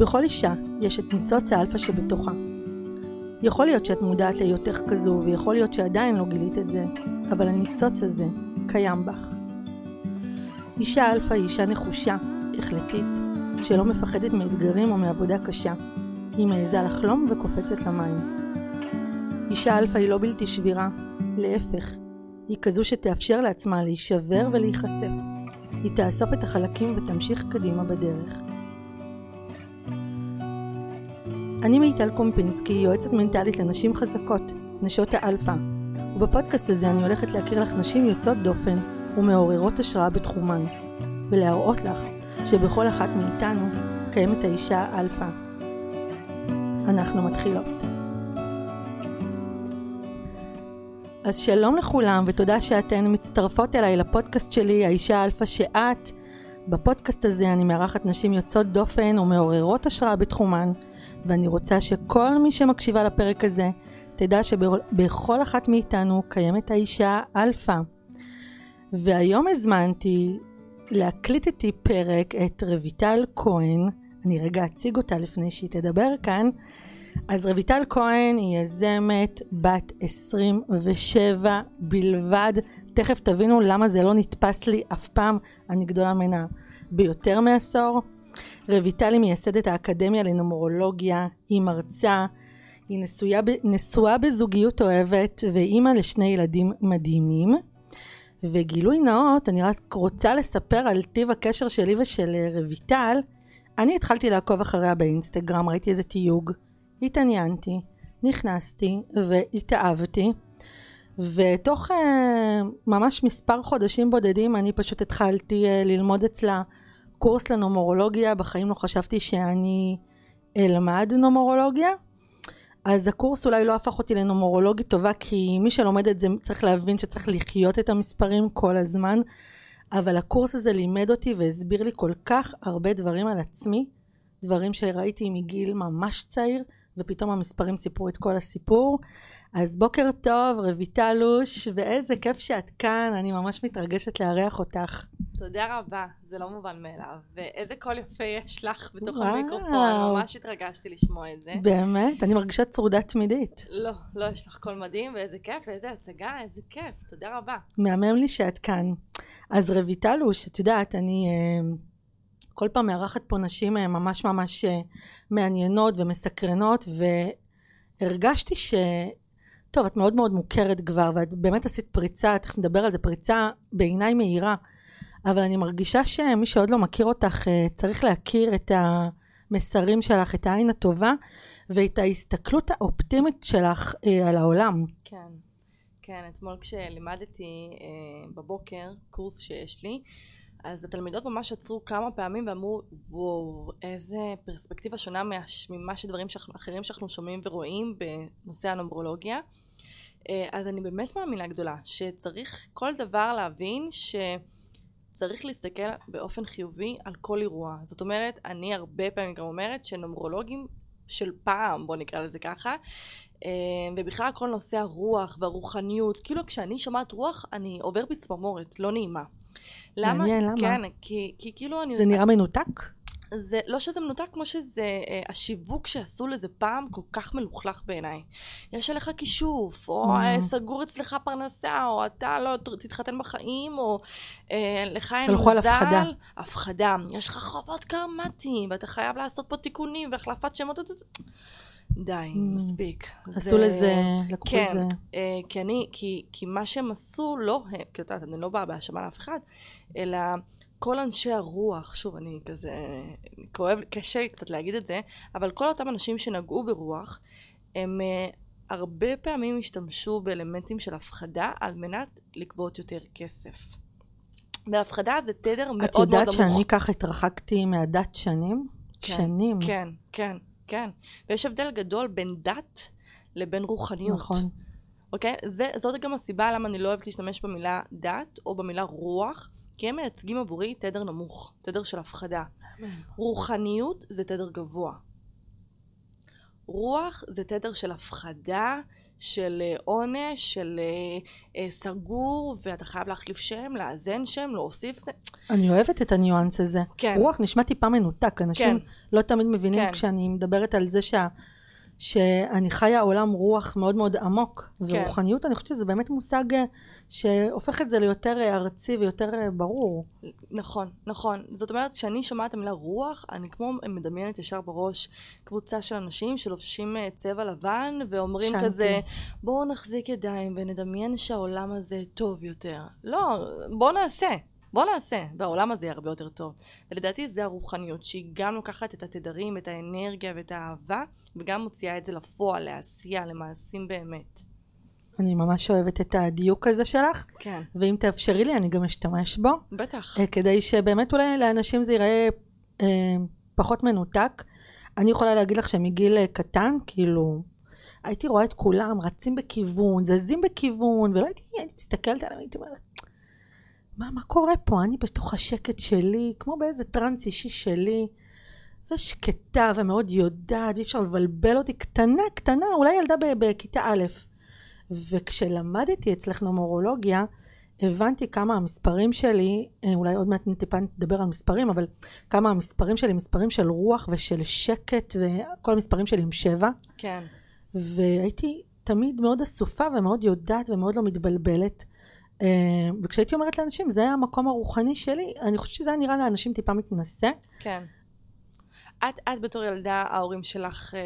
בכל אישה יש את ניצוץ האלפא שבתוכה. יכול להיות שאת מודעת להיותך כזו, ויכול להיות שעדיין לא גילית את זה, אבל הניצוץ הזה קיים בך. אישה אלפא היא אישה נחושה, החלטית, שלא מפחדת מאתגרים או מעבודה קשה. היא מעיזה לחלום וקופצת למים. אישה אלפא היא לא בלתי שבירה, להפך, היא כזו שתאפשר לעצמה להישבר ולהיחשף. היא תאסוף את החלקים ותמשיך קדימה בדרך. אני מיטל קומפינסקי, יועצת מנטלית לנשים חזקות, נשות האלפא, ובפודקאסט הזה אני הולכת להכיר לך נשים יוצאות דופן ומעוררות השראה בתחומן, ולהראות לך שבכל אחת מאיתנו קיימת האישה האלפא. אנחנו מתחילות. אז שלום לכולם ותודה שאתן מצטרפות אליי לפודקאסט שלי, האישה האלפא שאת. בפודקאסט הזה אני מארחת נשים יוצאות דופן ומעוררות השראה בתחומן, ואני רוצה שכל מי שמקשיבה לפרק הזה תדע שבכל אחת מאיתנו קיימת האישה אלפא. והיום הזמנתי להקליט איתי פרק את רויטל כהן, אני רגע אציג אותה לפני שהיא תדבר כאן. אז רויטל כהן היא יזמת בת 27 בלבד. תכף תבינו למה זה לא נתפס לי אף פעם, אני גדולה ממנה ביותר מעשור. רויטל היא מייסדת האקדמיה לנומרולוגיה, היא מרצה, היא נשואה, נשואה בזוגיות אוהבת ואימא לשני ילדים מדהימים. וגילוי נאות, אני רק רוצה לספר על טיב הקשר שלי ושל רויטל. אני התחלתי לעקוב אחריה באינסטגרם, ראיתי איזה תיוג, התעניינתי, נכנסתי והתאהבתי. ותוך uh, ממש מספר חודשים בודדים אני פשוט התחלתי uh, ללמוד אצלה קורס לנומרולוגיה, בחיים לא חשבתי שאני אלמד נומרולוגיה. אז הקורס אולי לא הפך אותי לנומרולוגית טובה, כי מי שלומד את זה צריך להבין שצריך לחיות את המספרים כל הזמן. אבל הקורס הזה לימד אותי והסביר לי כל כך הרבה דברים על עצמי, דברים שראיתי מגיל ממש צעיר, ופתאום המספרים סיפרו את כל הסיפור. אז בוקר טוב, רויטלוש, ואיזה כיף שאת כאן, אני ממש מתרגשת לארח אותך. תודה רבה, זה לא מובן מאליו. ואיזה קול יפה יש לך בתוך וואו. המיקרופון, ממש התרגשתי לשמוע את זה. באמת? אני מרגישה צרודה תמידית. לא, לא, יש לך קול מדהים, ואיזה כיף, ואיזה הצגה, איזה כיף, תודה רבה. מהמם לי שאת כאן. אז רויטל לוש, את יודעת, אני... אה, כל פעם מארחת פה נשים אה, ממש ממש אה, מעניינות ומסקרנות והרגשתי ש... טוב, את מאוד מאוד מוכרת כבר ואת באמת עשית פריצה, תכף נדבר על זה, פריצה בעיניי מהירה אבל אני מרגישה שמי שעוד לא מכיר אותך אה, צריך להכיר את המסרים שלך, את העין הטובה ואת ההסתכלות האופטימית שלך על העולם. כן, כן, אתמול כשלימדתי בבוקר קורס שיש לי אז התלמידות ממש עצרו כמה פעמים ואמרו וואו איזה פרספקטיבה שונה ממה שדברים שאנחנו, אחרים שאנחנו שומעים ורואים בנושא הנומרולוגיה אה, אז אני באמת מאמינה גדולה שצריך כל דבר להבין שצריך להסתכל באופן חיובי על כל אירוע זאת אומרת אני הרבה פעמים גם אומרת שנומרולוגים של פעם בוא נקרא לזה ככה אה, ובכלל כל נושא הרוח והרוחניות כאילו כשאני שומעת רוח אני עובר בצמרמורת לא נעימה למה? מעניין, למה? כן, כי, כי כאילו אני... זה נראה מנותק? זה לא שזה מנותק כמו שזה אה, השיווק שעשו לזה פעם כל כך מלוכלך בעיניי יש עליך כישוף או mm. אה, סגור אצלך פרנסה או אתה לא תתחתן בחיים או אה, לך אין מזל. הפחדה. הפחדה. יש לך חובות קרמטיים ואתה חייב לעשות פה תיקונים והחלפת שמות. די, mm. מספיק. עשו זה... לזה, לקחו כן, את זה. אה, כי אני, כי, כי מה שהם עשו, לא הם, כי את יודעת, אני לא באה בהאשמה לאף אחד, אלא כל אנשי הרוח, שוב, אני כזה, כואב, קשה קצת להגיד את זה, אבל כל אותם אנשים שנגעו ברוח, הם אה, הרבה פעמים השתמשו באלמנטים של הפחדה על מנת לגבות יותר כסף. והפחדה זה תדר מאוד מאוד נמוך. את יודעת שאני ככה התרחקתי מהדת שנים? כן, שנים. כן, כן. כן, ויש הבדל גדול בין דת לבין רוחניות. נכון. אוקיי? זה, זאת גם הסיבה למה אני לא אוהבת להשתמש במילה דת או במילה רוח, כי הם מייצגים עבורי תדר נמוך, תדר של הפחדה. רוחניות זה תדר גבוה. רוח זה תדר של הפחדה, של אה, עונש, של אה, אה, סגור, ואתה חייב להחליף שם, לאזן שם, להוסיף זה. אני אוהבת את הניואנס הזה. כן. רוח נשמע טיפה מנותק, אנשים כן. לא תמיד מבינים כן. כשאני מדברת על זה שה... שאני חיה עולם רוח מאוד מאוד עמוק, כן. ורוחניות אני חושבת שזה באמת מושג אה, שהופך את זה ליותר אה, ארצי ויותר אה, ברור. נכון, נכון. זאת אומרת, כשאני שומעת את המילה רוח, אני כמו מדמיינת ישר בראש קבוצה של אנשים שלובשים צבע לבן, ואומרים שנתי. כזה, בואו נחזיק ידיים ונדמיין שהעולם הזה טוב יותר. לא, בואו נעשה. בואו נעשה, והעולם הזה יהיה הרבה יותר טוב. ולדעתי זה הרוחניות, שהיא גם לוקחת את התדרים, את האנרגיה ואת האהבה, וגם מוציאה את זה לפועל, לעשייה, למעשים באמת. אני ממש אוהבת את הדיוק הזה שלך, כן. ואם תאפשרי לי אני גם אשתמש בו, בטח. אה, כדי שבאמת אולי לאנשים זה ייראה אה, פחות מנותק. אני יכולה להגיד לך שמגיל אה, קטן, כאילו, הייתי רואה את כולם רצים בכיוון, זזים בכיוון, ולא הייתי, הייתי מסתכלת עליהם, הייתי אומרת, מה, מה קורה פה? אני בתוך השקט שלי, כמו באיזה טראנס אישי שלי, ושקטה ומאוד יודעת, אי אפשר לבלבל אותי, קטנה, קטנה, אולי ילדה בכיתה א'. וכשלמדתי אצלך נומרולוגיה, הבנתי כמה המספרים שלי, אה, אולי עוד מעט טיפה נדבר על מספרים, אבל כמה המספרים שלי מספרים של רוח ושל שקט, וכל המספרים שלי הם שבע. כן. והייתי תמיד מאוד אסופה ומאוד יודעת ומאוד לא מתבלבלת. אה, וכשהייתי אומרת לאנשים, זה היה המקום הרוחני שלי, אני חושבת שזה היה נראה לאנשים טיפה מתנשא. כן. את, את בתור ילדה, ההורים שלך, אה,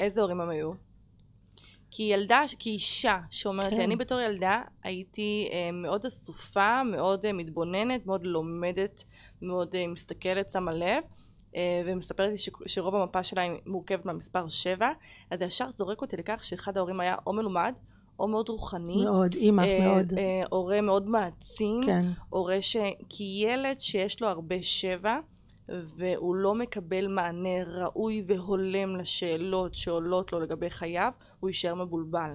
איזה הורים הם היו? כי ילדה, כי אישה שאומרת כן. לי, אני בתור ילדה הייתי אה, מאוד אסופה, מאוד אה, מתבוננת, מאוד לומדת, מאוד אה, מסתכלת, שמה לב, אה, ומספרת לי ש, שרוב המפה שלה היא מורכבת מהמספר 7, אז זה ישר זורק אותי לכך שאחד ההורים היה או מלומד, או מאוד רוחני. מאוד, אימא, אה, מאוד. אה, הורה מאוד מעצים. כן, הורה ש... כי ילד שיש לו הרבה שבע והוא לא מקבל מענה ראוי והולם לשאלות שעולות לו לגבי חייו, הוא יישאר מבולבל.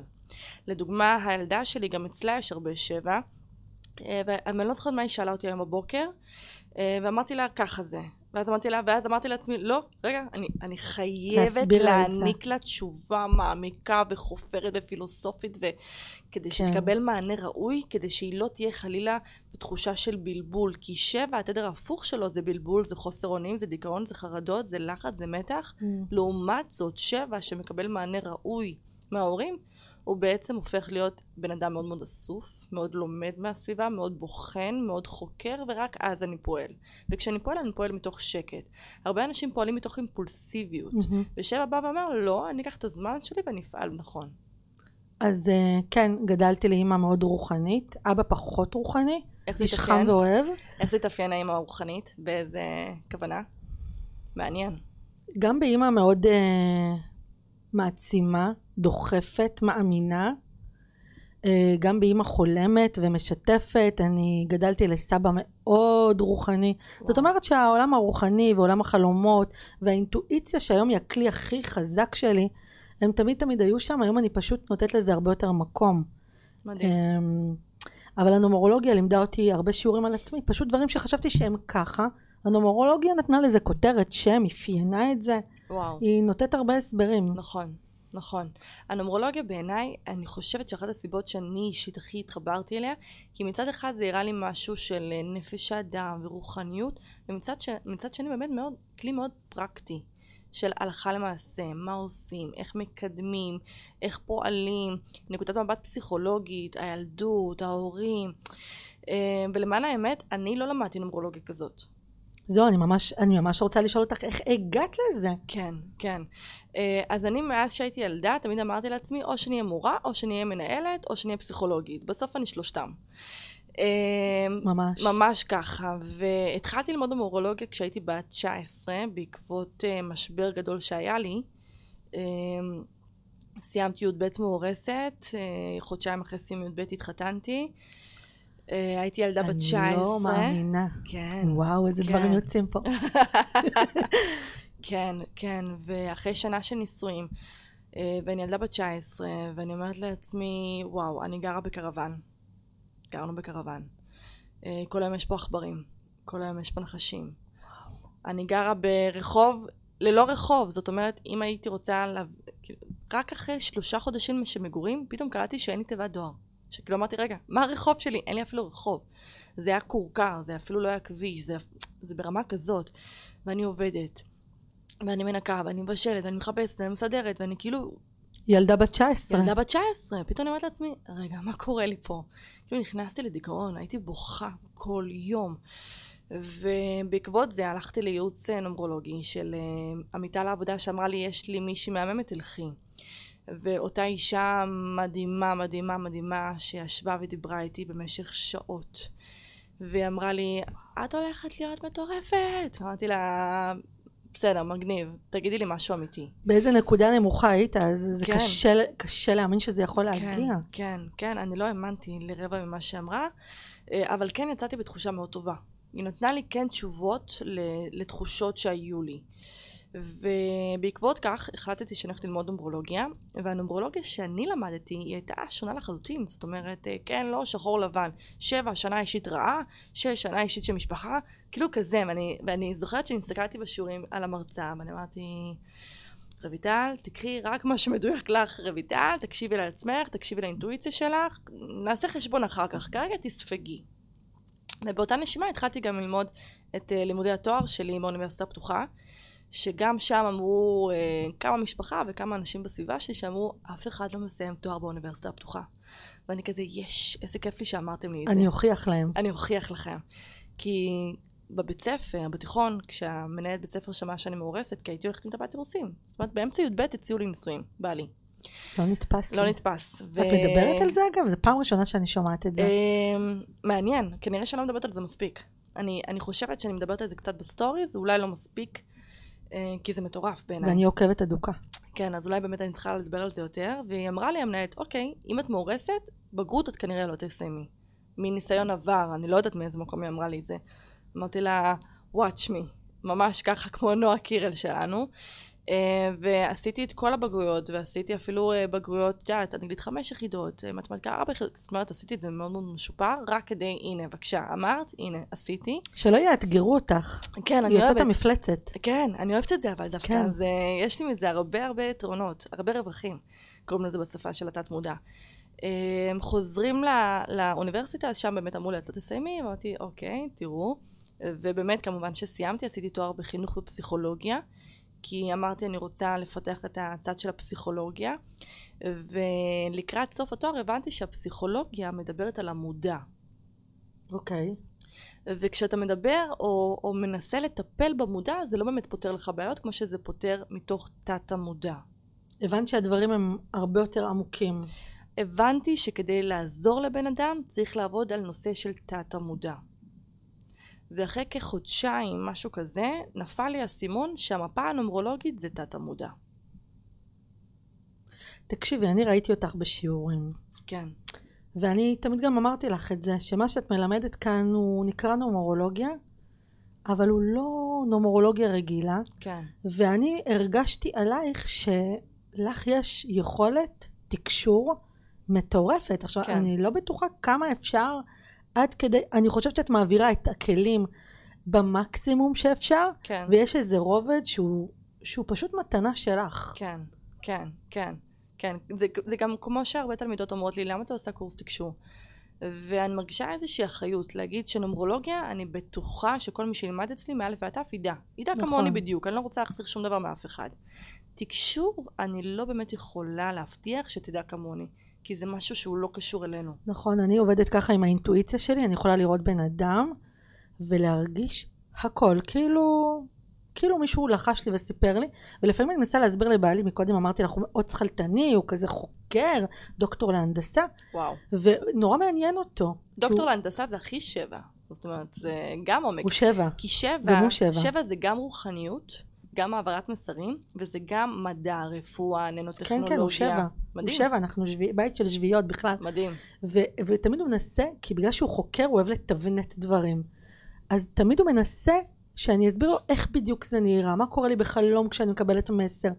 לדוגמה, הילדה שלי, גם אצלה יש הרבה שבע, אה, ואני לא זוכרת מה היא שאלה אותי היום בבוקר, אה, ואמרתי לה, ככה זה. ואז אמרתי לה, ואז אמרתי לעצמי, לא, רגע, אני, אני חייבת להסביר לה את זה." להעניק לה תשובה מעמיקה וחופרת ופילוסופית, וכדי כן. שתקבל מענה ראוי, כדי שהיא לא תהיה חלילה בתחושה של בלבול. כי שבע, התדר ההפוך שלו זה בלבול, זה חוסר אונים, זה דיכאון, זה חרדות, זה לחץ, זה מתח. לעומת זאת, שבע שמקבל מענה ראוי מההורים, הוא בעצם הופך להיות בן אדם מאוד מאוד אסוף, מאוד לומד מהסביבה, מאוד בוחן, מאוד חוקר, ורק אז אני פועל. וכשאני פועל, אני פועל מתוך שקט. הרבה אנשים פועלים מתוך אימפולסיביות. מהמם. ושבע בא ואומר, לא, אני אקח את הזמן שלי ואני אפעל נכון. אז אה, כן, גדלתי לאימא מאוד רוחנית, אבא פחות רוחני, איש חם? ואוהב. איך זה התאפיין האמא הרוחנית? באיזה כוונה? מעניין. גם באימא מאוד אה, מעצימה, דוחפת, מאמינה. אה, גם באימא חולמת ומשתפת. אני גדלתי לסבא מאוד רוחני. זאת אומרת שהעולם הרוחני ועולם החלומות והאינטואיציה שהיום היא הכלי הכי חזק שלי, הם תמיד תמיד היו שם, היום אני פשוט נותנת לזה הרבה יותר מקום. מדהים. אמ, אבל הנומרולוגיה לימדה אותי הרבה שיעורים על עצמי, פשוט דברים שחשבתי שהם ככה. הנומרולוגיה נתנה לזה כותרת, שם, אפיינה את זה, וואו. היא נותנת הרבה הסברים. נכון, נכון. הנומרולוגיה בעיניי, אני חושבת שאחת הסיבות שאני אישית הכי התחברתי אליה, כי מצד אחד זה הראה לי משהו של אה, נפש האדם ורוחניות, ומצד ש... שני באמת מאוד, כלי מאוד פרקטי. של הלכה למעשה, מה עושים, איך מקדמים, איך פועלים, נקודת מבט פסיכולוגית, הילדות, ההורים. אה, ולמען האמת, אני לא למדתי נומרולוגיה כזאת. זהו, אני ממש, אני ממש רוצה לשאול אותך איך הגעת לזה. כן, כן. אה, אז אני מאז שהייתי ילדה תמיד אמרתי לעצמי או שאני אהיה מורה או שאני אהיה מנהלת או שאני אהיה פסיכולוגית. בסוף אני שלושתם. אה, ממש. ממש ככה. והתחלתי ללמוד במורולוגיה כשהייתי בת 19 בעקבות אה, משבר גדול שהיה לי. סיימתי י"ב מאורסת, חודשיים אחרי סיום י"ב התחתנתי. אה, הייתי ילדה בת 19. אני לא מאמינה. כן. וואו, איזה כן. דברים יוצאים פה. כן, כן, ואחרי שנה של נישואים, אה, ואני ילדה בת 19, ואני אומרת לעצמי, וואו, אני גרה בקרוון. גרנו בקרוון. אה, כל היום יש פה עכברים, כל היום יש פה נחשים. אני גרה ברחוב, ללא רחוב, זאת אומרת, אם הייתי רוצה, לה... כאילו, רק אחרי שלושה חודשים של מגורים, פתאום קלטתי שאין לי תיבת דואר. שכאילו אמרתי, רגע, מה הרחוב שלי? אין לי אפילו רחוב. זה היה כורכר, זה אפילו לא היה כביש, זה, זה ברמה כזאת. ואני עובדת, ואני מנקה, ואני מבשלת, ואני מחפשת, ואני מסדרת, ואני כאילו... ילדה בת 19. ילדה בת 19. פתאום אני אומרת לעצמי, רגע, מה קורה לי פה? כאילו נכנסתי לדיכאון, הייתי בוכה כל יום. ובעקבות זה הלכתי לייעוץ נומרולוגי של אה, עמיתה לעבודה שאמרה לי, יש לי מישהי מהממת, תלכי. ואותה אישה מדהימה, מדהימה, מדהימה, שישבה ודיברה איתי במשך שעות. והיא אמרה לי, את הולכת להיות מטורפת. אמרתי לה, בסדר, מגניב, תגידי לי משהו אמיתי. באיזה נקודה נמוכה היית? אז זה כן. קשה, קשה להאמין שזה יכול כן, להגיע. כן, כן, כן, אני לא האמנתי לרבע ממה שאמרה, אה, אבל כן יצאתי בתחושה מאוד טובה. היא נתנה לי כן תשובות לתחושות שהיו לי. ובעקבות כך החלטתי שאני הולכת ללמוד נומברולוגיה והנומברולוגיה שאני למדתי היא הייתה שונה לחלוטין. זאת אומרת אה, כן לא שחור לבן שבע שנה אישית רעה שש שנה אישית של משפחה כאילו כזה ואני, ואני זוכרת שאני הסתכלתי בשיעורים על המרצה ואני אמרתי רויטל תקחי רק מה שמדויק לך רויטל תקשיבי לעצמך תקשיבי לאינטואיציה שלך נעשה חשבון אחר כך כרגע תספגי. ובאותה נשימה התחלתי גם ללמוד את uh, לימודי התואר שלי באוניברסיטה הפתוחה שגם שם אמרו אה, כמה משפחה וכמה אנשים בסביבה שלי שאמרו אף אחד לא מסיים תואר באוניברסיטה הפתוחה ואני כזה יש איזה כיף לי שאמרתם לי את זה אני אוכיח להם אני אוכיח לכם כי בבית ספר, בתיכון, כשהמנהלת בית ספר שמעה שאני מאורסת, כי הייתי הולכת עם טבעת אירוסין. זאת אומרת, באמצע י"ב הציעו לי נישואים, בא לי. לא נתפס לא נתפס. ו... את מדברת על זה אגב? זו פעם ראשונה שאני שומעת את זה. אמ, מעניין, כנראה שאני לא מדברת על זה מספיק. אני, אני חושבת שאני מדברת על זה קצת ב stories, אולי לא מספיק אה, כי זה מטורף בעיניי. ואני עוקבת אדוקה. כן, אז אולי באמת אני צריכה לדבר על זה יותר, והיא אמרה לי המנהלת, אוקיי, אם את מאורסת, בגרות את כנראה לא תסיימי. מניסיון עבר, אני לא יודעת מאיזה מקום היא אמרה לי את זה. אמרתי לה, watch me, ממש ככה כמו נועה קירל שלנו. אה, ועשיתי את כל הבגרויות, ועשיתי אפילו אה, בגרויות, את יודעת, אנגלית חמש יחידות, אה, מתמטיקה ארבע יחידות, זאת אומרת, עשיתי את זה מאוד מאוד משופר, רק כדי, הנה, בבקשה, אמרת, הנה, עשיתי. שלא יאתגרו אותך. כן, אני אוהבת. יוצאת המפלצת. כן, אני אוהבת את זה, אבל דווקא, כן. זה, יש לי מזה הרבה הרבה יתרונות, הרבה רווחים, קוראים לזה בשפה של התת מודע. חוזרים לא, לאוניברסיטה, אז שם באמת אמרו לי, את לא תסיימי, אמרתי, אוקיי, תראו. ובאמת, כמובן שסיימתי, עשיתי תואר בחינוך ופסיכולוגיה. כי אמרתי אני רוצה לפתח את הצד של הפסיכולוגיה ולקראת סוף התואר הבנתי שהפסיכולוגיה מדברת על המודע. אוקיי. Okay. וכשאתה מדבר או, או מנסה לטפל במודע זה לא באמת פותר לך בעיות כמו שזה פותר מתוך תת המודע. הבנת שהדברים הם הרבה יותר עמוקים. הבנתי שכדי לעזור לבן אדם צריך לעבוד על נושא של תת המודע. ואחרי כחודשיים, משהו כזה, נפל לי האסימון שהמפה הנומרולוגית זה תת המודע. תקשיבי, אני ראיתי אותך בשיעורים. כן. ואני תמיד גם אמרתי לך את זה, שמה שאת מלמדת כאן הוא נקרא נומרולוגיה, אבל הוא לא נומרולוגיה רגילה. כן. ואני הרגשתי עלייך שלך יש יכולת תקשור מטורפת. עכשיו, כן. אני לא בטוחה כמה אפשר עד כדי, אני חושבת שאת מעבירה את הכלים במקסימום שאפשר, כן. ויש איזה רובד שהוא, שהוא פשוט מתנה שלך. כן, כן, כן, כן. זה, זה גם כמו שהרבה תלמידות אומרות לי, למה אתה עושה קורס תקשור? ואני מרגישה איזושהי אחריות להגיד שנומרולוגיה, אני בטוחה שכל מי שילמד אצלי מא' ועד ת' ידע. ידע נכון. כמוני בדיוק, אני לא רוצה להחזיר שום דבר מאף אחד. תקשור, אני לא באמת יכולה להבטיח שתדע כמוני. כי זה משהו שהוא לא קשור אלינו. נכון, אני עובדת ככה עם האינטואיציה שלי, אני יכולה לראות בן אדם ולהרגיש הכל, כאילו, כאילו מישהו לחש לי וסיפר לי, ולפעמים אני מנסה להסביר לבעלי, מקודם אמרתי לך, הוא מאוד שכלתני, הוא כזה חוקר, דוקטור להנדסה, וואו. ונורא מעניין אותו. דוקטור הוא... להנדסה זה הכי שבע, זאת אומרת, זה גם עומק. הוא שבע. כי שבע, גם הוא שבע. שבע זה גם רוחניות. גם העברת מסרים, וזה גם מדע, רפואה, ננוטכנולוגיה. כן, כן, הוא שבע. מדהים. הוא שבע, אנחנו שבי, בית של שביעיות בכלל. מדהים. ו- ותמיד הוא מנסה, כי בגלל שהוא חוקר, הוא אוהב לתבנת דברים. אז תמיד הוא מנסה שאני אסביר לו איך בדיוק זה נראה, מה קורה לי בחלום כשאני מקבלת מסר.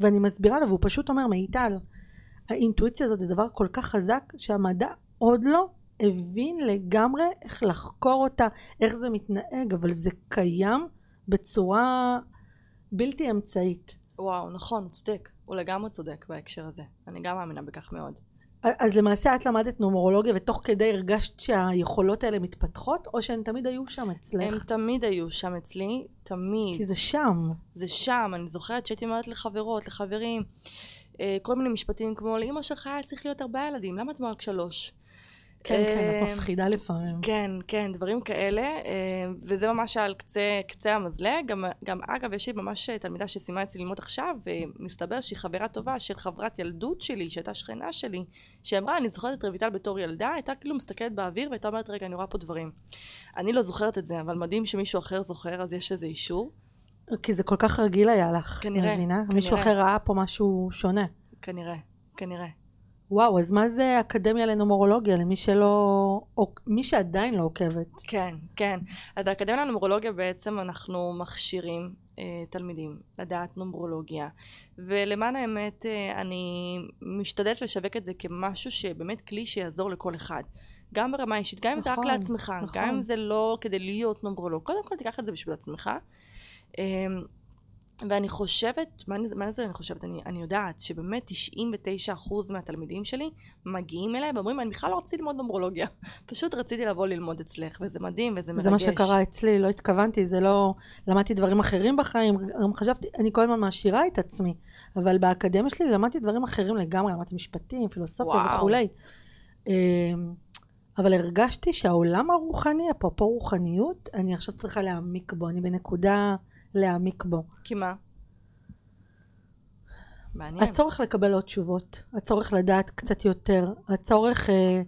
ואני מסבירה לו, והוא פשוט אומר, מיטל, האינטואיציה הזאת זה דבר כל כך חזק, שהמדע עוד לא הבין לגמרי איך לחקור אותה, איך זה מתנהג, אבל זה קיים בצורה בלתי אמצעית. וואו, נכון, צודק. הוא לגמרי צודק בהקשר הזה. אני גם מאמינה בכך מאוד. אז למעשה את למדת נומרולוגיה ותוך כדי הרגשת שהיכולות האלה מתפתחות, או שהן תמיד היו שם אצלך? הם תמיד היו שם אצלי, תמיד. כי זה שם. זה שם, אני זוכרת שהייתי אומרת לחברות, לחברים, אה, כל מיני משפטים כמו לאמא שלך היה צריך להיות ארבעה ילדים, למה את רק שלוש? כן, כן, את אה, מפחידה לפעמים. כן, כן, דברים כאלה, אה, וזה ממש על קצה, קצה המזלג. גם, גם אגב, יש לי ממש תלמידה שסיימה אצלי ללמוד עכשיו, ומסתבר שהיא חברה טובה של חברת ילדות שלי, שהייתה שכנה שלי, שאמרה, אני זוכרת את רויטל בתור ילדה, הייתה כאילו מסתכלת באוויר והייתה אומרת, רגע, אני רואה פה דברים. אני לא זוכרת את זה, אבל מדהים שמישהו אחר זוכר, אז יש איזה אישור. כי זה כל כך רגיל היה לך, כנראה, מבינה? כנראה. מישהו אחר ראה פה משהו שונה. כנראה, כנראה. וואו, אז מה זה אקדמיה לנומרולוגיה למי שלא... או מי שעדיין לא עוקבת? כן, כן. אז האקדמיה לנומרולוגיה בעצם אנחנו מכשירים אה, תלמידים לדעת נומרולוגיה. ולמען האמת אה, אני משתדלת לשווק את זה כמשהו שבאמת כלי שיעזור לכל אחד. גם ברמה אישית, גם אם זה רק נכון, לעצמך, נכון. גם אם זה לא כדי להיות נומרולוג. קודם כל תיקח את זה בשביל עצמך. אה, ואני חושבת, מה, מה זה אני חושבת? אני, אני יודעת שבאמת 99% מהתלמידים שלי מגיעים אליי ואומרים אני בכלל לא רציתי ללמוד נומרולוגיה, פשוט רציתי לבוא ללמוד אצלך וזה מדהים וזה מרגש. זה מה שקרה אצלי, לא התכוונתי, זה לא... למדתי דברים אחרים בחיים, גם חשבתי, אני כל הזמן מעשירה את עצמי, אבל באקדמיה שלי למדתי דברים אחרים לגמרי, למדתי משפטים, פילוסופיה וואו. וכולי. אמ, אבל הרגשתי שהעולם הרוחני, אפרופו רוחניות, אני עכשיו צריכה להעמיק בו, אני בנקודה להעמיק בו. כי מה? מעניין. הצורך לקבל עוד תשובות, הצורך לדעת קצת יותר, הצורך, אה,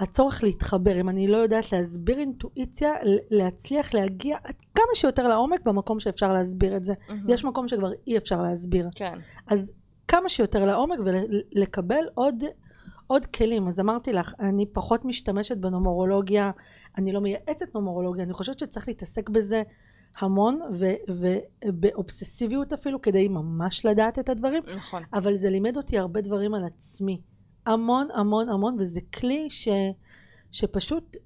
הצורך להתחבר, אם אני לא יודעת להסביר אינטואיציה, להצליח להגיע עד כמה שיותר לעומק במקום שאפשר להסביר את זה. מהמם. יש מקום שכבר אי אפשר להסביר. כן. אז כמה שיותר לעומק ולקבל עוד, עוד כלים. אז אמרתי לך, אני פחות משתמשת בנומרולוגיה, אני לא מייעצת נומרולוגיה, אני חושבת שצריך להתעסק בזה המון ו- ובאובססיביות אפילו כדי ממש לדעת את הדברים. נכון. אבל זה לימד אותי הרבה דברים על עצמי. המון המון המון, וזה כלי ש, שפשוט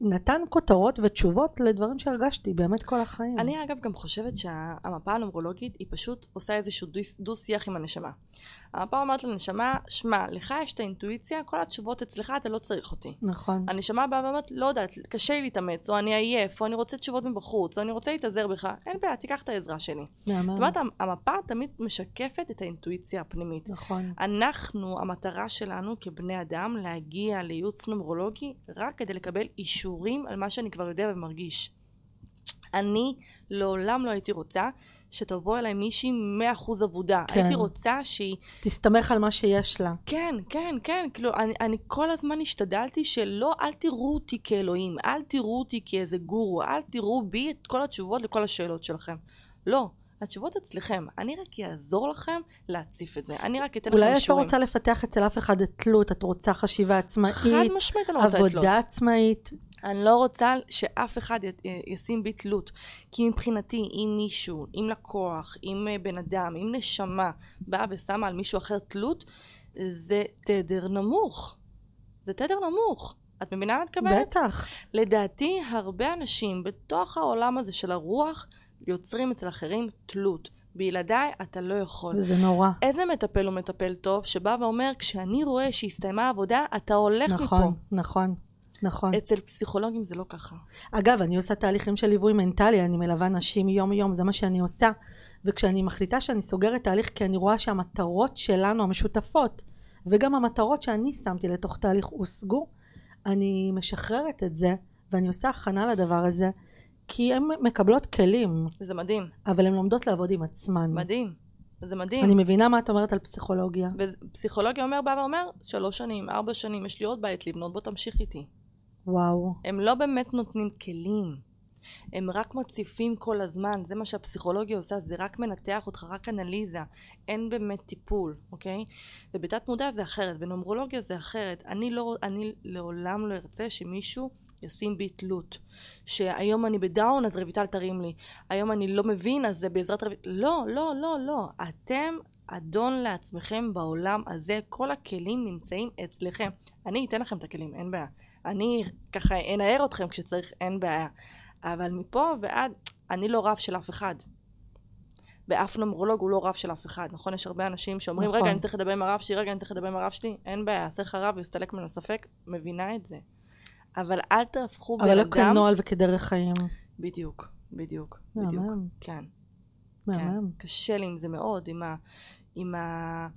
נתן כותרות ותשובות לדברים שהרגשתי באמת כל החיים. אני אגב גם חושבת שהמפה הנומרולוגית היא פשוט עושה איזשהו דו- דו שיח עם הנשמה. המפה אומרת לנשמה, שמע, לך יש את האינטואיציה, כל התשובות אצלך, אתה לא צריך אותי. נכון. הנשמה באה ואומרת, לא יודעת, קשה לי להתאמץ, או אני עייף, או אני רוצה תשובות מבחוץ, או אני רוצה להתעזר בך, אין בעיה, תיקח את העזרה שלי. זאת אומרת, המפה תמיד משקפת את האינטואיציה הפנימית. נכון. אנחנו, המטרה שלנו כבני אדם, להגיע לייעוץ נומרולוגי רק כדי לקבל אישורים על מה שאני כבר יודע ומרגיש. אני לעולם לא הייתי רוצה שתבוא אליי מישהי 100% אבודה. כן. הייתי רוצה שהיא תסתמך על מה שיש לה. כן, כן, כן, כאילו, אני, אני כל הזמן השתדלתי שלא, אל תראו אותי כאלוהים, אל תראו אותי כאיזה גורו, אל תראו בי את כל התשובות לכל השאלות שלכם. לא, התשובות אצלכם, אני רק אעזור לכם להציף את זה, אני רק אתן לכם אולי את לא. רוצה לפתח אצל אף אחד תלות, את רוצה חשיבה עצמאית, חד משמעית אני לא רוצה. עבודה עצמאית. אני לא רוצה שאף אחד ישים בי תלות. כי מבחינתי, אם מישהו, אם לקוח, אם אה, בן אדם, אם נשמה באה ושמה על מישהו אחר תלות, זה תדר נמוך. זה תדר נמוך. את מבינה מה אני מתכוונת? בטח. לדעתי, הרבה אנשים בתוך העולם הזה של הרוח יוצרים אצל אחרים תלות. בלעדיי אתה לא יכול. וזה נורא. איזה מטפל הוא מטפל טוב שבא ואומר, כשאני רואה שהסתיימה העבודה, אתה הולך מפה. נכון, נכון, נכון. אצל פסיכולוגים זה לא ככה. אגב, אני עושה תהליכים של ליווי מנטלי, אני מלווה נשים יום יום, זה מה שאני עושה. וכשאני מחליטה שאני סוגרת תהליך, כי אני רואה שהמטרות שלנו המשותפות, וגם המטרות שאני שמתי לתוך תהליך הושגו, אני משחררת את זה, ואני עושה הכנה לדבר הזה, כי הן מקבלות כלים, זה מדהים, אבל הן לומדות לעבוד עם עצמן. מדהים. זה מדהים. אני מבינה מה את אומרת על פסיכולוגיה. ופסיכולוגיה אומר, בא ואומר, שלוש שנים, ארבע שנים, יש לי עוד בית לבנות, בוא תמשיך איתי. וואו. הם לא באמת נותנים כלים. הם רק מציפים כל הזמן, זה מה שהפסיכולוגיה עושה, זה רק מנתח אותך, רק אנליזה, אין באמת טיפול, אוקיי? ובתת מודע זה אחרת, בנומרולוגיה זה אחרת. אני, לא, אני לעולם לא ארצה שמישהו ישים בי תלות. שהיום אני בדאון אז רויטל תרים לי, היום אני לא מבין אז זה בעזרת רויטל, לא, לא, לא, לא. אתם אדון לעצמכם בעולם הזה, כל הכלים נמצאים אצלכם. אני אתן לכם את הכלים, אין בעיה. אני ככה אנער אתכם כשצריך, אין בעיה. אבל מפה ועד, אני לא רב של אף אחד. ואף נומרולוג הוא לא רב של אף אחד, נכון? יש הרבה אנשים שאומרים, נכון. רגע, אני צריך לדבר עם הרב שלי, רגע, אני צריך לדבר עם הרב שלי, אין בעיה, יעשה לך רב ויסתלק מן הספק, מבינה את זה. אבל אל תהפכו בן אבל לא אדם... כנוהל וכדרך חיים. בדיוק, בדיוק, בדיוק. מהמם, כן, כן. מהמם. קשה לי עם זה מאוד, עם ה... עם ה...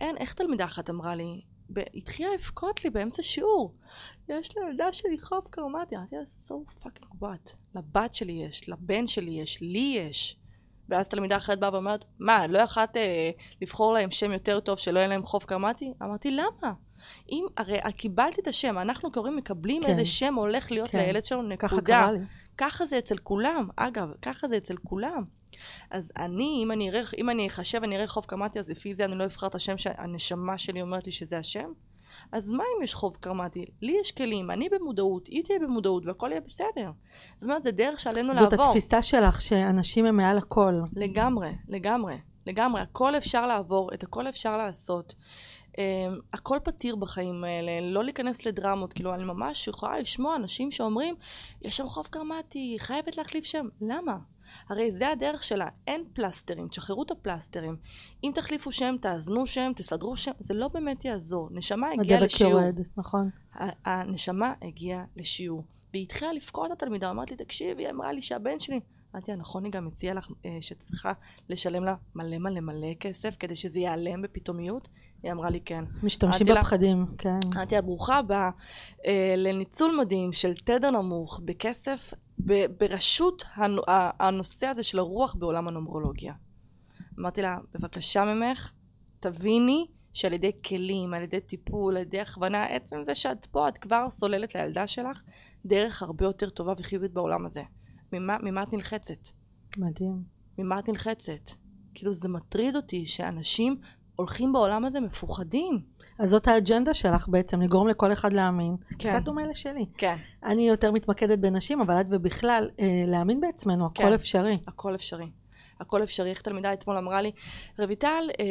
אין, איך תלמידה אחת אמרה לי? ב... התחילה לבכות לי באמצע שיעור. יש לילדה שלי חוב קרמטי. אמרתי לה, so fucking what? לבת שלי יש, לבן שלי יש, לי יש. ואז תלמידה אחרת באה ואומרת, מה, לא יכולת אה, לבחור להם שם יותר טוב שלא יהיה להם חוב קרמטי? אמרתי, למה? אם, הרי קיבלתי את השם, אנחנו כהורים מקבלים כן. איזה שם הולך להיות כן. לילד שלנו, נקודה. ככה קרה לי. ככה זה אצל כולם, אגב, ככה זה אצל כולם. אז אני, אם אני, אראה, אם אני אחשב ואני אראה חוב קרמטי, אז לפי זה אני לא אבחר את השם שהנשמה שלי אומרת לי שזה השם? אז מה אם יש חוב קרמטי? לי יש כלים, אני במודעות, היא תהיה במודעות והכל יהיה בסדר. זאת אומרת, זה דרך שעלינו זאת לעבור. התפיסה שלך שאנשים הם מעל הכל. לגמרי, לגמרי, לגמרי. הכל אפשר לעבור, את הכל אפשר לעשות. Um, הכל פתיר בחיים האלה, לא להיכנס לדרמות, כאילו אני ממש יכולה לשמוע אנשים שאומרים יש שם חוב קרמטי, חייבת להחליף שם, למה? הרי זה הדרך שלה, אין פלסטרים, תשחררו את הפלסטרים. אם תחליפו שם, תאזנו שם, תסדרו שם, זה לא באמת יעזור. נשמה הגיעה לשיעור. יורד, נכון. ה- הנשמה הגיעה לשיעור. והיא התחילה לבכות את התלמידה, אמרת לי, תקשיבי, היא אמרה לי שהבן שלי... אמרתי לה, נכון, היא גם הציעה לך אה, שצריכה לשלם לה מלא מלא מלא כסף כדי שזה ייעלם בפתאומיות? היא אמרה לי, כן. משתמשים בפחדים, כן. אמרתי לה, ברוכה הבאה אה, לניצול מדהים של תדר נמוך בכסף, בראשות הנושא הזה של הרוח בעולם הנומרולוגיה. אמרתי לה, בבקשה ממך, תביני שעל ידי כלים, על ידי טיפול, על ידי הכוונה, עצם זה שאת פה, את כבר סוללת לילדה שלך דרך הרבה יותר טובה וחיובית בעולם הזה. ממה, ממה את נלחצת? מדהים. ממה את נלחצת? כאילו זה מטריד אותי שאנשים הולכים בעולם הזה מפוחדים. אז זאת האג'נדה שלך בעצם, לגרום לכל אחד להאמין. כן. קצת דומה לשלי. כן. אני יותר מתמקדת בנשים, אבל את ובכלל, אה, להאמין בעצמנו, הכל כן. אפשרי. הכל אפשרי. הכל אפשרי. איך תלמידה אתמול אמרה לי, רויטל, אה,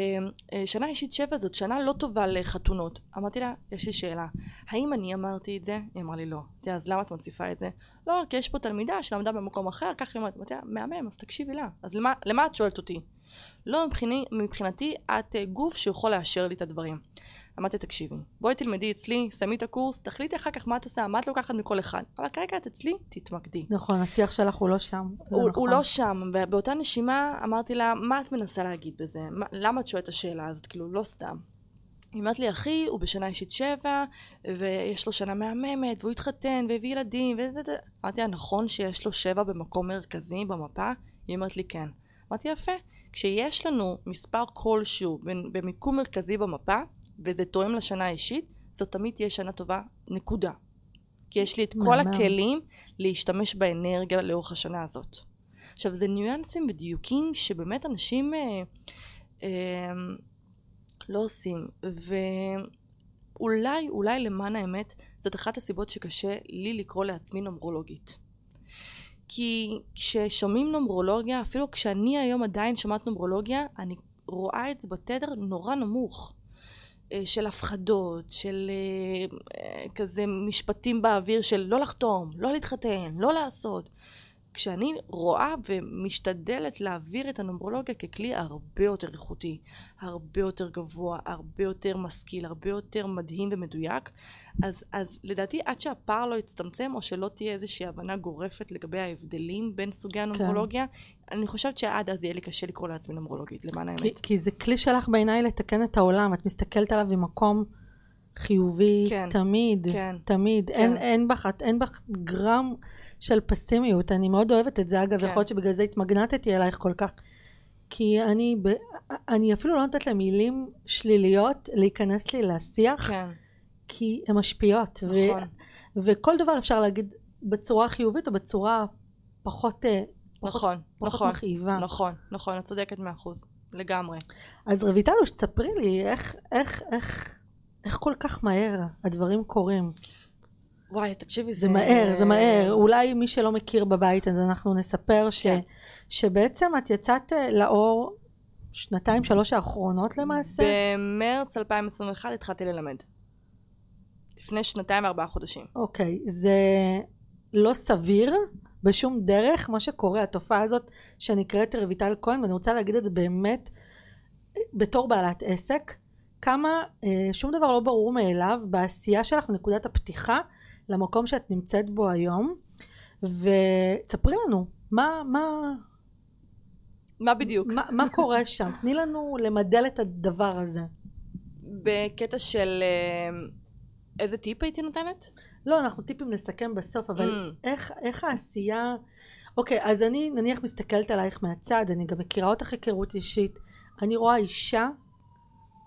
אה, שנה אישית שבע זאת שנה לא טובה לחתונות. אמרתי לה, יש לי שאלה, האם אני אמרתי את זה? היא אמרה לי לא. לה, אז למה את מוסיפה את זה? לא, כי יש פה תלמידה שלמדה במקום אחר, ככה היא אומרת. אמרתי לה, מהמם, אז תקשיבי לה. אז למה, למה את שואלת אותי? לא, מבחיני, מבחינתי את אה, גוף שיכול לאשר לי את הדברים. אמרתי, תקשיבי, בואי תלמדי אצלי, סיימי את הקורס, תחליטי אחר כך מה את עושה, מה את לוקחת מכל אחד. אבל כרגע את אצלי, תתמקדי. נכון, השיח שלך הוא לא שם. הוא, נכון. הוא לא שם, ובאותה נשימה אמרתי לה, מה את מנסה להגיד בזה? מה, למה את שואלת את השאלה הזאת? כאילו, לא סתם. היא אומרת לי, אחי, הוא בשנה אישית שבע, ויש לו שנה מהממת, והוא התחתן, והביא ילדים, ו... אמרתי לה, נכון שיש לו שבע במקום מרכזי במפה? היא אומרת לי, כן. אמרתי, יפה. כשיש לנו מספר כלשהו במיקום מרכזי במפה, וזה תואם לשנה האישית, זאת תמיד תהיה שנה טובה, נקודה. כי יש לי את כל. הכלים להשתמש באנרגיה לאורך השנה הזאת. עכשיו זה ניואנסים ודיוקים שבאמת אנשים אה, אה, לא עושים ואולי אולי למען האמת זאת אחת הסיבות שקשה לי לקרוא לעצמי נומרולוגית. כי כששומעים נומרולוגיה אפילו כשאני היום עדיין שומעת נומרולוגיה אני רואה את זה בתדר נורא נמוך. אה, של הפחדות, של אה, אה, כזה משפטים באוויר של לא לחתום, לא להתחתן, לא לעשות. כשאני רואה ומשתדלת להעביר את הנומרולוגיה ככלי הרבה יותר איכותי, הרבה יותר גבוה, הרבה יותר משכיל, הרבה יותר מדהים ומדויק, אז, אז לדעתי עד שהפער לא יצטמצם או שלא תהיה איזושהי הבנה גורפת לגבי ההבדלים בין סוגי הנומרולוגיה, כן. אני חושבת שעד אז יהיה לי קשה לקרוא לעצמי נומרולוגית, למען האמת. כי, כי זה כלי שלך בעיניי לתקן את העולם, את מסתכלת עליו ממקום חיובי, כן, תמיד, כן, תמיד. כן. אין, אין, בך, אין בך גרם של פסימיות, אני מאוד אוהבת את זה, אגב, כן. יכול להיות שבגלל זה התמגנטתי אלייך כל כך. כי אני, ב, אני אפילו לא נותנת למילים שליליות להיכנס לי לשיח, כן, כי הן משפיעות. נכון. ו, וכל דבר אפשר להגיד בצורה חיובית או בצורה פחות, אה, פחות, נכון, פחות נכון, מכאיבה. נכון, נכון, את צודקת מאה אחוז, לגמרי. אז רויטלוש, תספרי לי איך, איך, איך, איך כל כך מהר הדברים קורים. וואי, תקשיבי, זה מהר, זה מהר. אולי מי שלא מכיר בבית, אז אנחנו נספר ש, כן. שבעצם את יצאת אה, לאור שנתיים, שלוש האחרונות למעשה. במרץ 2021 התחלתי ללמד. לפני שנתיים וארבעה חודשים. אוקיי, זה לא סביר בשום דרך, מה שקורה, התופעה הזאת שנקראת רויטל כהן, ואני רוצה להגיד את זה באמת בתור בעלת עסק, כמה אה, שום דבר לא ברור מאליו בעשייה שלך בנקודת הפתיחה למקום שאת נמצאת בו היום, ותספרי לנו, מה, מה, מה בדיוק? מה, מה קורה שם? תני לנו למדל את הדבר הזה. בקטע של אה, איזה טיפ הייתי נותנת? לא, אנחנו טיפים נסכם בסוף, אבל Mm. איך, איך העשייה... אוקיי, אז אני נניח מסתכלת עלייך מהצד, אני גם מכירה אותך היכרות אישית. אני רואה אישה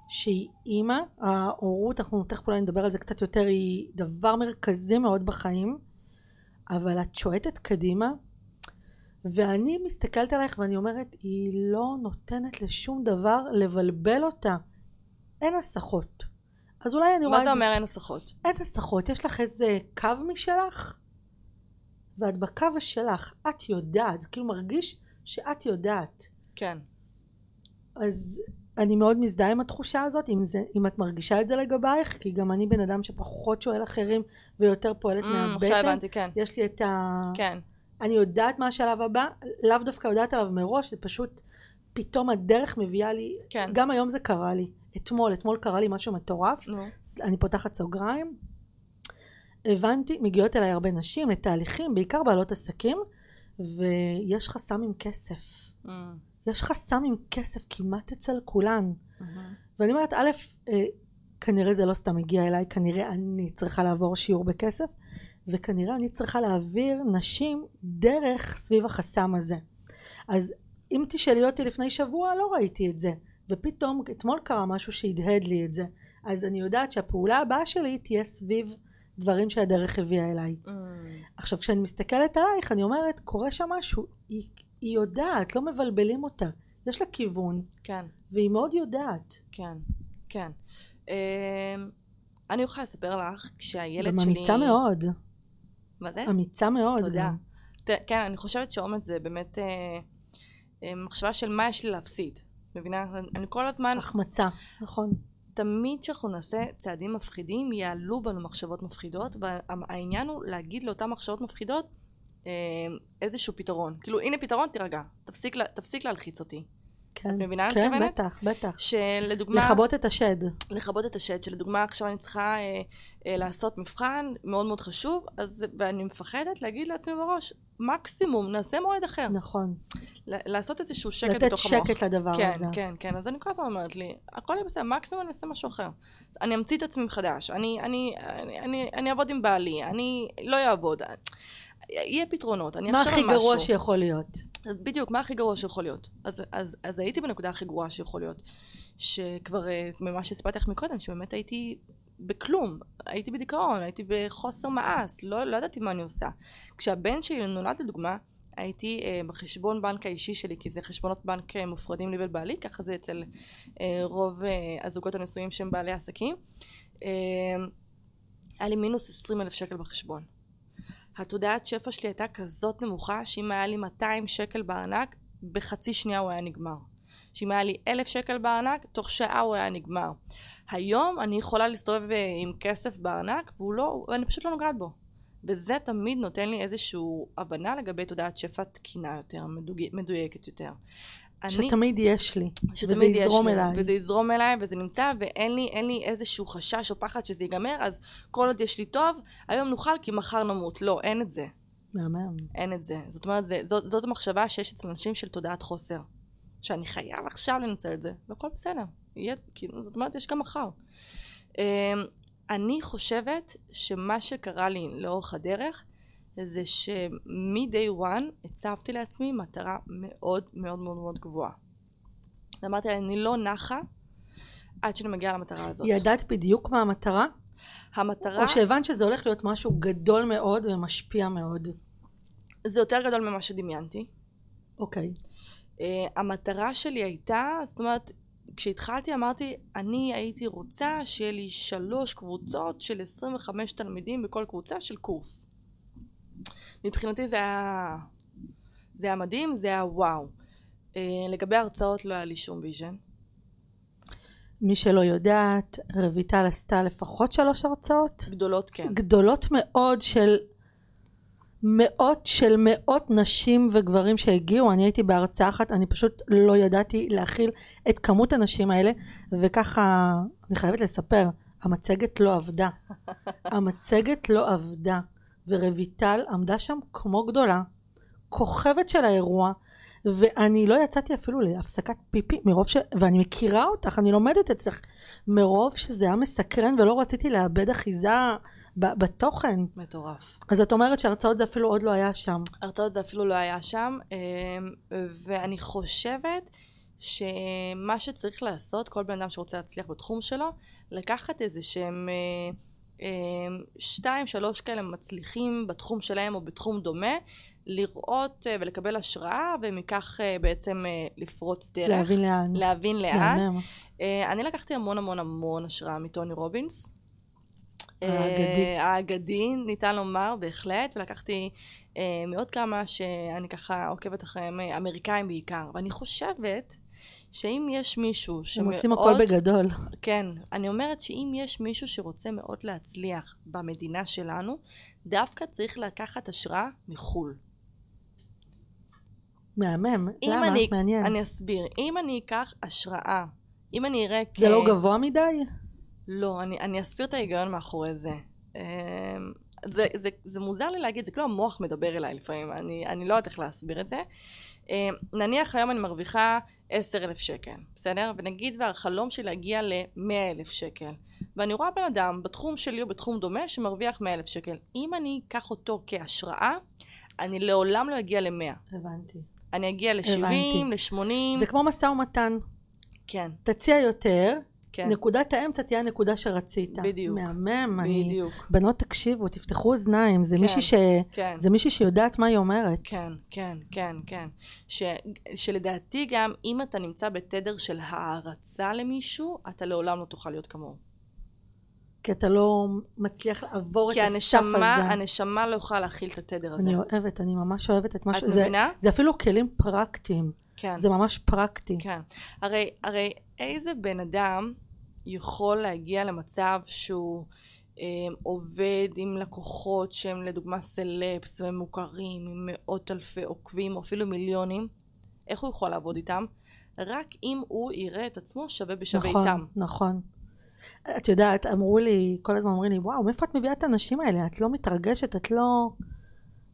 שהיא אימא, ההורות, אנחנו תכף אולי נדבר על זה קצת יותר, היא דבר מרכזי מאוד בחיים, אבל את שועטת קדימה, ואני מסתכלת עלייך ואני אומרת, היא לא נותנת לשום דבר לבלבל אותה. אין הסחות. אז אולי אני רואה... מה זה אומר אין הסחות? אין הסחות, יש לך איזה קו משלך, ואת בקו שלך, את יודעת, זה כאילו מרגיש שאת יודעת. כן. אז אני מאוד מזדהה עם התחושה הזאת, אם, זה, אם את מרגישה את זה לגבייך, כי גם אני בן אדם שפחות שואל אחרים ויותר פועלת Mm, מהבטן. עכשיו הבנתי, כן. יש לי את ה... כן. אני יודעת מה השלב הבא, לאו דווקא יודעת עליו מראש, זה פשוט פתאום הדרך מביאה לי, כן. גם היום זה קרה לי, אתמול, אתמול קרה לי משהו מטורף, נו. אני פותחת סוגריים, הבנתי, מגיעות אליי הרבה נשים לתהליכים, בעיקר בעלות עסקים, ויש חסם עם כסף. Mm, יש חסם עם כסף כמעט אצל כולן. מהמם. ואני אומרת, א', אה, כנראה זה לא סתם הגיע אליי, כנראה אני צריכה לעבור שיעור בכסף, וכנראה אני צריכה להעביר נשים דרך סביב החסם הזה. אז אם תשאלי אותי לפני שבוע, לא ראיתי את זה. ופתאום אתמול קרה משהו שהדהד לי את זה. אז אני יודעת שהפעולה הבאה שלי תהיה סביב דברים שהדרך הביאה אליי. Mm, עכשיו כשאני מסתכלת עלייך אני אומרת קורה שם משהו היא, היא יודעת לא מבלבלים אותה יש לה כיוון כן. והיא מאוד יודעת כן, כן. אמ, אני יכולה לספר לך כשהילד גם שלי... אמיצה מאוד מה זה? אמיצה מאוד תודה. גם. ת- כן, אני חושבת שאומץ זה באמת אה, אה, מחשבה של מה יש לי להפסיד. מבינה? אני כל הזמן, החמצה נכון תמיד כשאנחנו נעשה צעדים מפחידים, יעלו בנו מחשבות מפחידות, והעניין הוא להגיד לאותן מחשבות מפחידות אה, איזשהו פתרון. כאילו, הנה פתרון, תירגע. תפסיק, לה- תפסיק להלחיץ אותי. כן את מבינה? כן מתכוונת? בטח בטח שלדוגמה... לכבות את השד לכבות את השד, שלדוגמה עכשיו אני צריכה אה, אה, לעשות מבחן מאוד מאוד חשוב, אז, ואני מפחדת להגיד לעצמי בראש, מקסימום נעשה מועד אחר. נכון לעשות איזשהו שקט לתת בתוך המוח. שקט לדבר כן, הזה כן, כן, אז אני כל הזמן אומרת לי, הכל יהיה בסדר, מקסימום אני אעשה משהו אחר. אני אמציא את עצמי מחדש, אני, אני, אני, אני, אני אעבוד עם בעלי, אני לא אעבוד. יהיה פתרונות, אני מה אחשוב על הכי משהו. גרוע שיכול להיות אז בדיוק, מה הכי גרוע שיכול להיות? אז, אז, אז הייתי בנקודה הכי גרועה שיכול להיות. שכבר, אה, ממה שהספרתי לך מקודם, שבאמת הייתי בכלום. הייתי בדיכאון, הייתי בחוסר מעש, לא, לא ידעתי מה אני עושה. כשהבן שלי נולד לדוגמה, הייתי אה, בחשבון בנק האישי שלי, כי זה חשבונות בנק אה, מופרדים לי ולבעלי, ככה זה אצל אה, רוב אה, הזוגות הנשואים שהם בעלי עסקים. אה, היה לי מינוס 20 אלף שקל בחשבון. התודעת שפע שלי הייתה כזאת נמוכה שאם היה לי 200 שקל בארנק בחצי שנייה הוא היה נגמר. שאם היה לי 1,000 שקל בארנק תוך שעה הוא היה נגמר. היום אני יכולה להסתובב אה, עם כסף בארנק והוא לא, ואני פשוט לא נוגעת בו. וזה תמיד נותן לי איזושהי הבנה לגבי תודעת שפע תקינה יותר. מדויקת יותר. אני- שתמיד יש לי שתמיד וזה יש יזרום לי, אליי. וזה יזרום אליי וזה נמצא ואין לי, לי איזשהו חשש או פחד שזה ייגמר אז כל עוד יש לי טוב היום נאכל כי מחר נמות. לא אין את זה. מהמם. אין את זה. זאת אומרת זה, זאת, זאת המחשבה שיש אצל אנשים של תודעת חוסר שאני חייב עכשיו לנצל את זה והכל בסדר. יהיה, כאילו, זאת אומרת יש גם מחר. אמ, אני חושבת שמה שקרה לי לאורך הדרך זה שמ-day one הצבתי לעצמי מטרה מאוד מאוד מאוד מאוד גבוהה. ואמרתי לה, אני לא נחה עד שאני מגיעה למטרה הזאת. ידעת בדיוק מה המטרה? המטרה או שהבנת שזה הולך להיות משהו גדול מאוד ומשפיע מאוד זה יותר גדול ממה שדמיינתי. אוקיי Uh, המטרה שלי הייתה, זאת אומרת, כשהתחלתי אמרתי, אני הייתי רוצה שיהיה לי שלוש קבוצות של 25 תלמידים בכל קבוצה של קורס. מבחינתי זה היה, זה היה מדהים, זה היה וואו. אה, לגבי הרצאות לא היה לי שום vision. מי שלא יודעת, רויטל עשתה לפחות שלוש הרצאות גדולות כן. גדולות מאוד של מאות של מאות נשים וגברים שהגיעו, אני הייתי בהרצאה אחת, אני פשוט לא ידעתי להכיל את כמות הנשים האלה, וככה, אני חייבת לספר, המצגת לא עבדה. המצגת לא עבדה, ורויטל עמדה שם כמו גדולה, כוכבת של האירוע, ואני לא יצאתי אפילו להפסקת פיפי מרוב ש... ואני מכירה אותך, אני לומדת אצלך, מרוב שזה היה מסקרן ולא רציתי לאבד אחיזה בתוכן. מטורף. אז את אומרת שהרצאות זה אפילו עוד לא היה שם. הרצאות זה אפילו לא היה שם, אמ, ואני חושבת שמה שצריך לעשות, כל בן אדם שרוצה להצליח בתחום שלו, לקחת איזה שהם אה, שתיים, שלוש כאלה מצליחים בתחום שלהם או בתחום דומה, לראות אה, ולקבל השראה ומכך אה, בעצם לפרוץ דרך. להבין לאן. להבין לאן. אני לקחתי המון המון המון השראה מטוני רובינס. האגדי. האגדי, ניתן לומר, בהחלט, ולקחתי אה, מעוד כמה שאני ככה עוקבת אחריהם, אמריקאים בעיקר, ואני חושבת שאם יש מישהו שמאוד... הם עושים הכל בגדול. כן, אני אומרת שאם יש מישהו שרוצה מאוד להצליח במדינה שלנו, דווקא צריך לקחת השראה מחו"ל. מהמם, למה? אני, מעניין. אני אסביר. אם אני אקח השראה, אם אני אראה כ... זה לא גבוה מדי? לא, אני, אני אסביר את ההיגיון מאחורי זה. זה, זה, זה מוזר לי להגיד, זה כאילו המוח מדבר אליי לפעמים, אני, אני לא יודעת איך להסביר את זה. אמ, נניח היום אני מרוויחה עשר אלף שקל, בסדר? ונגיד והחלום שלי להגיע למאה אלף שקל. ואני רואה בן אדם בתחום שלי או בתחום דומה שמרוויח מאה אלף שקל. אם אני אקח אותו כהשראה, אני לעולם לא אגיע למאה. הבנתי. אני אגיע לשבעים, לשמונים. זה כמו משא ומתן. כן. תציע יותר, כן. נקודת האמצע תהיה הנקודה שרצית. בדיוק. מהמם. בדיוק. אני... בנות תקשיבו, תפתחו אוזניים, זה, כן, מישהי ש... כן. זה מישהי שיודעת מה היא אומרת. כן, כן, כן, כן. ש... שלדעתי גם, אם אתה נמצא בתדר של הערצה למישהו, אתה לעולם לא תוכל להיות כמוהו. כי אתה לא מצליח לעבור את הסף הזה. כי הנשמה לא יכולה להכיל את התדר הזה. אני אוהבת, אני ממש אוהבת את מה ש... את מבינה? זה אפילו כלים פרקטיים. כן. זה ממש פרקטי. כן. הרי, הרי איזה בן אדם יכול להגיע למצב שהוא אה, עובד עם לקוחות שהם לדוגמה סלפס ומוכרים עם מאות אלפי עוקבים או אפילו מיליונים איך הוא יכול לעבוד איתם? רק אם הוא יראה את עצמו שווה בשווה נכון, איתם. נכון. את יודעת, אמרו לי, כל הזמן אומרים לי, וואו, מאיפה את מביאה את האנשים האלה? את לא מתרגשת, את לא...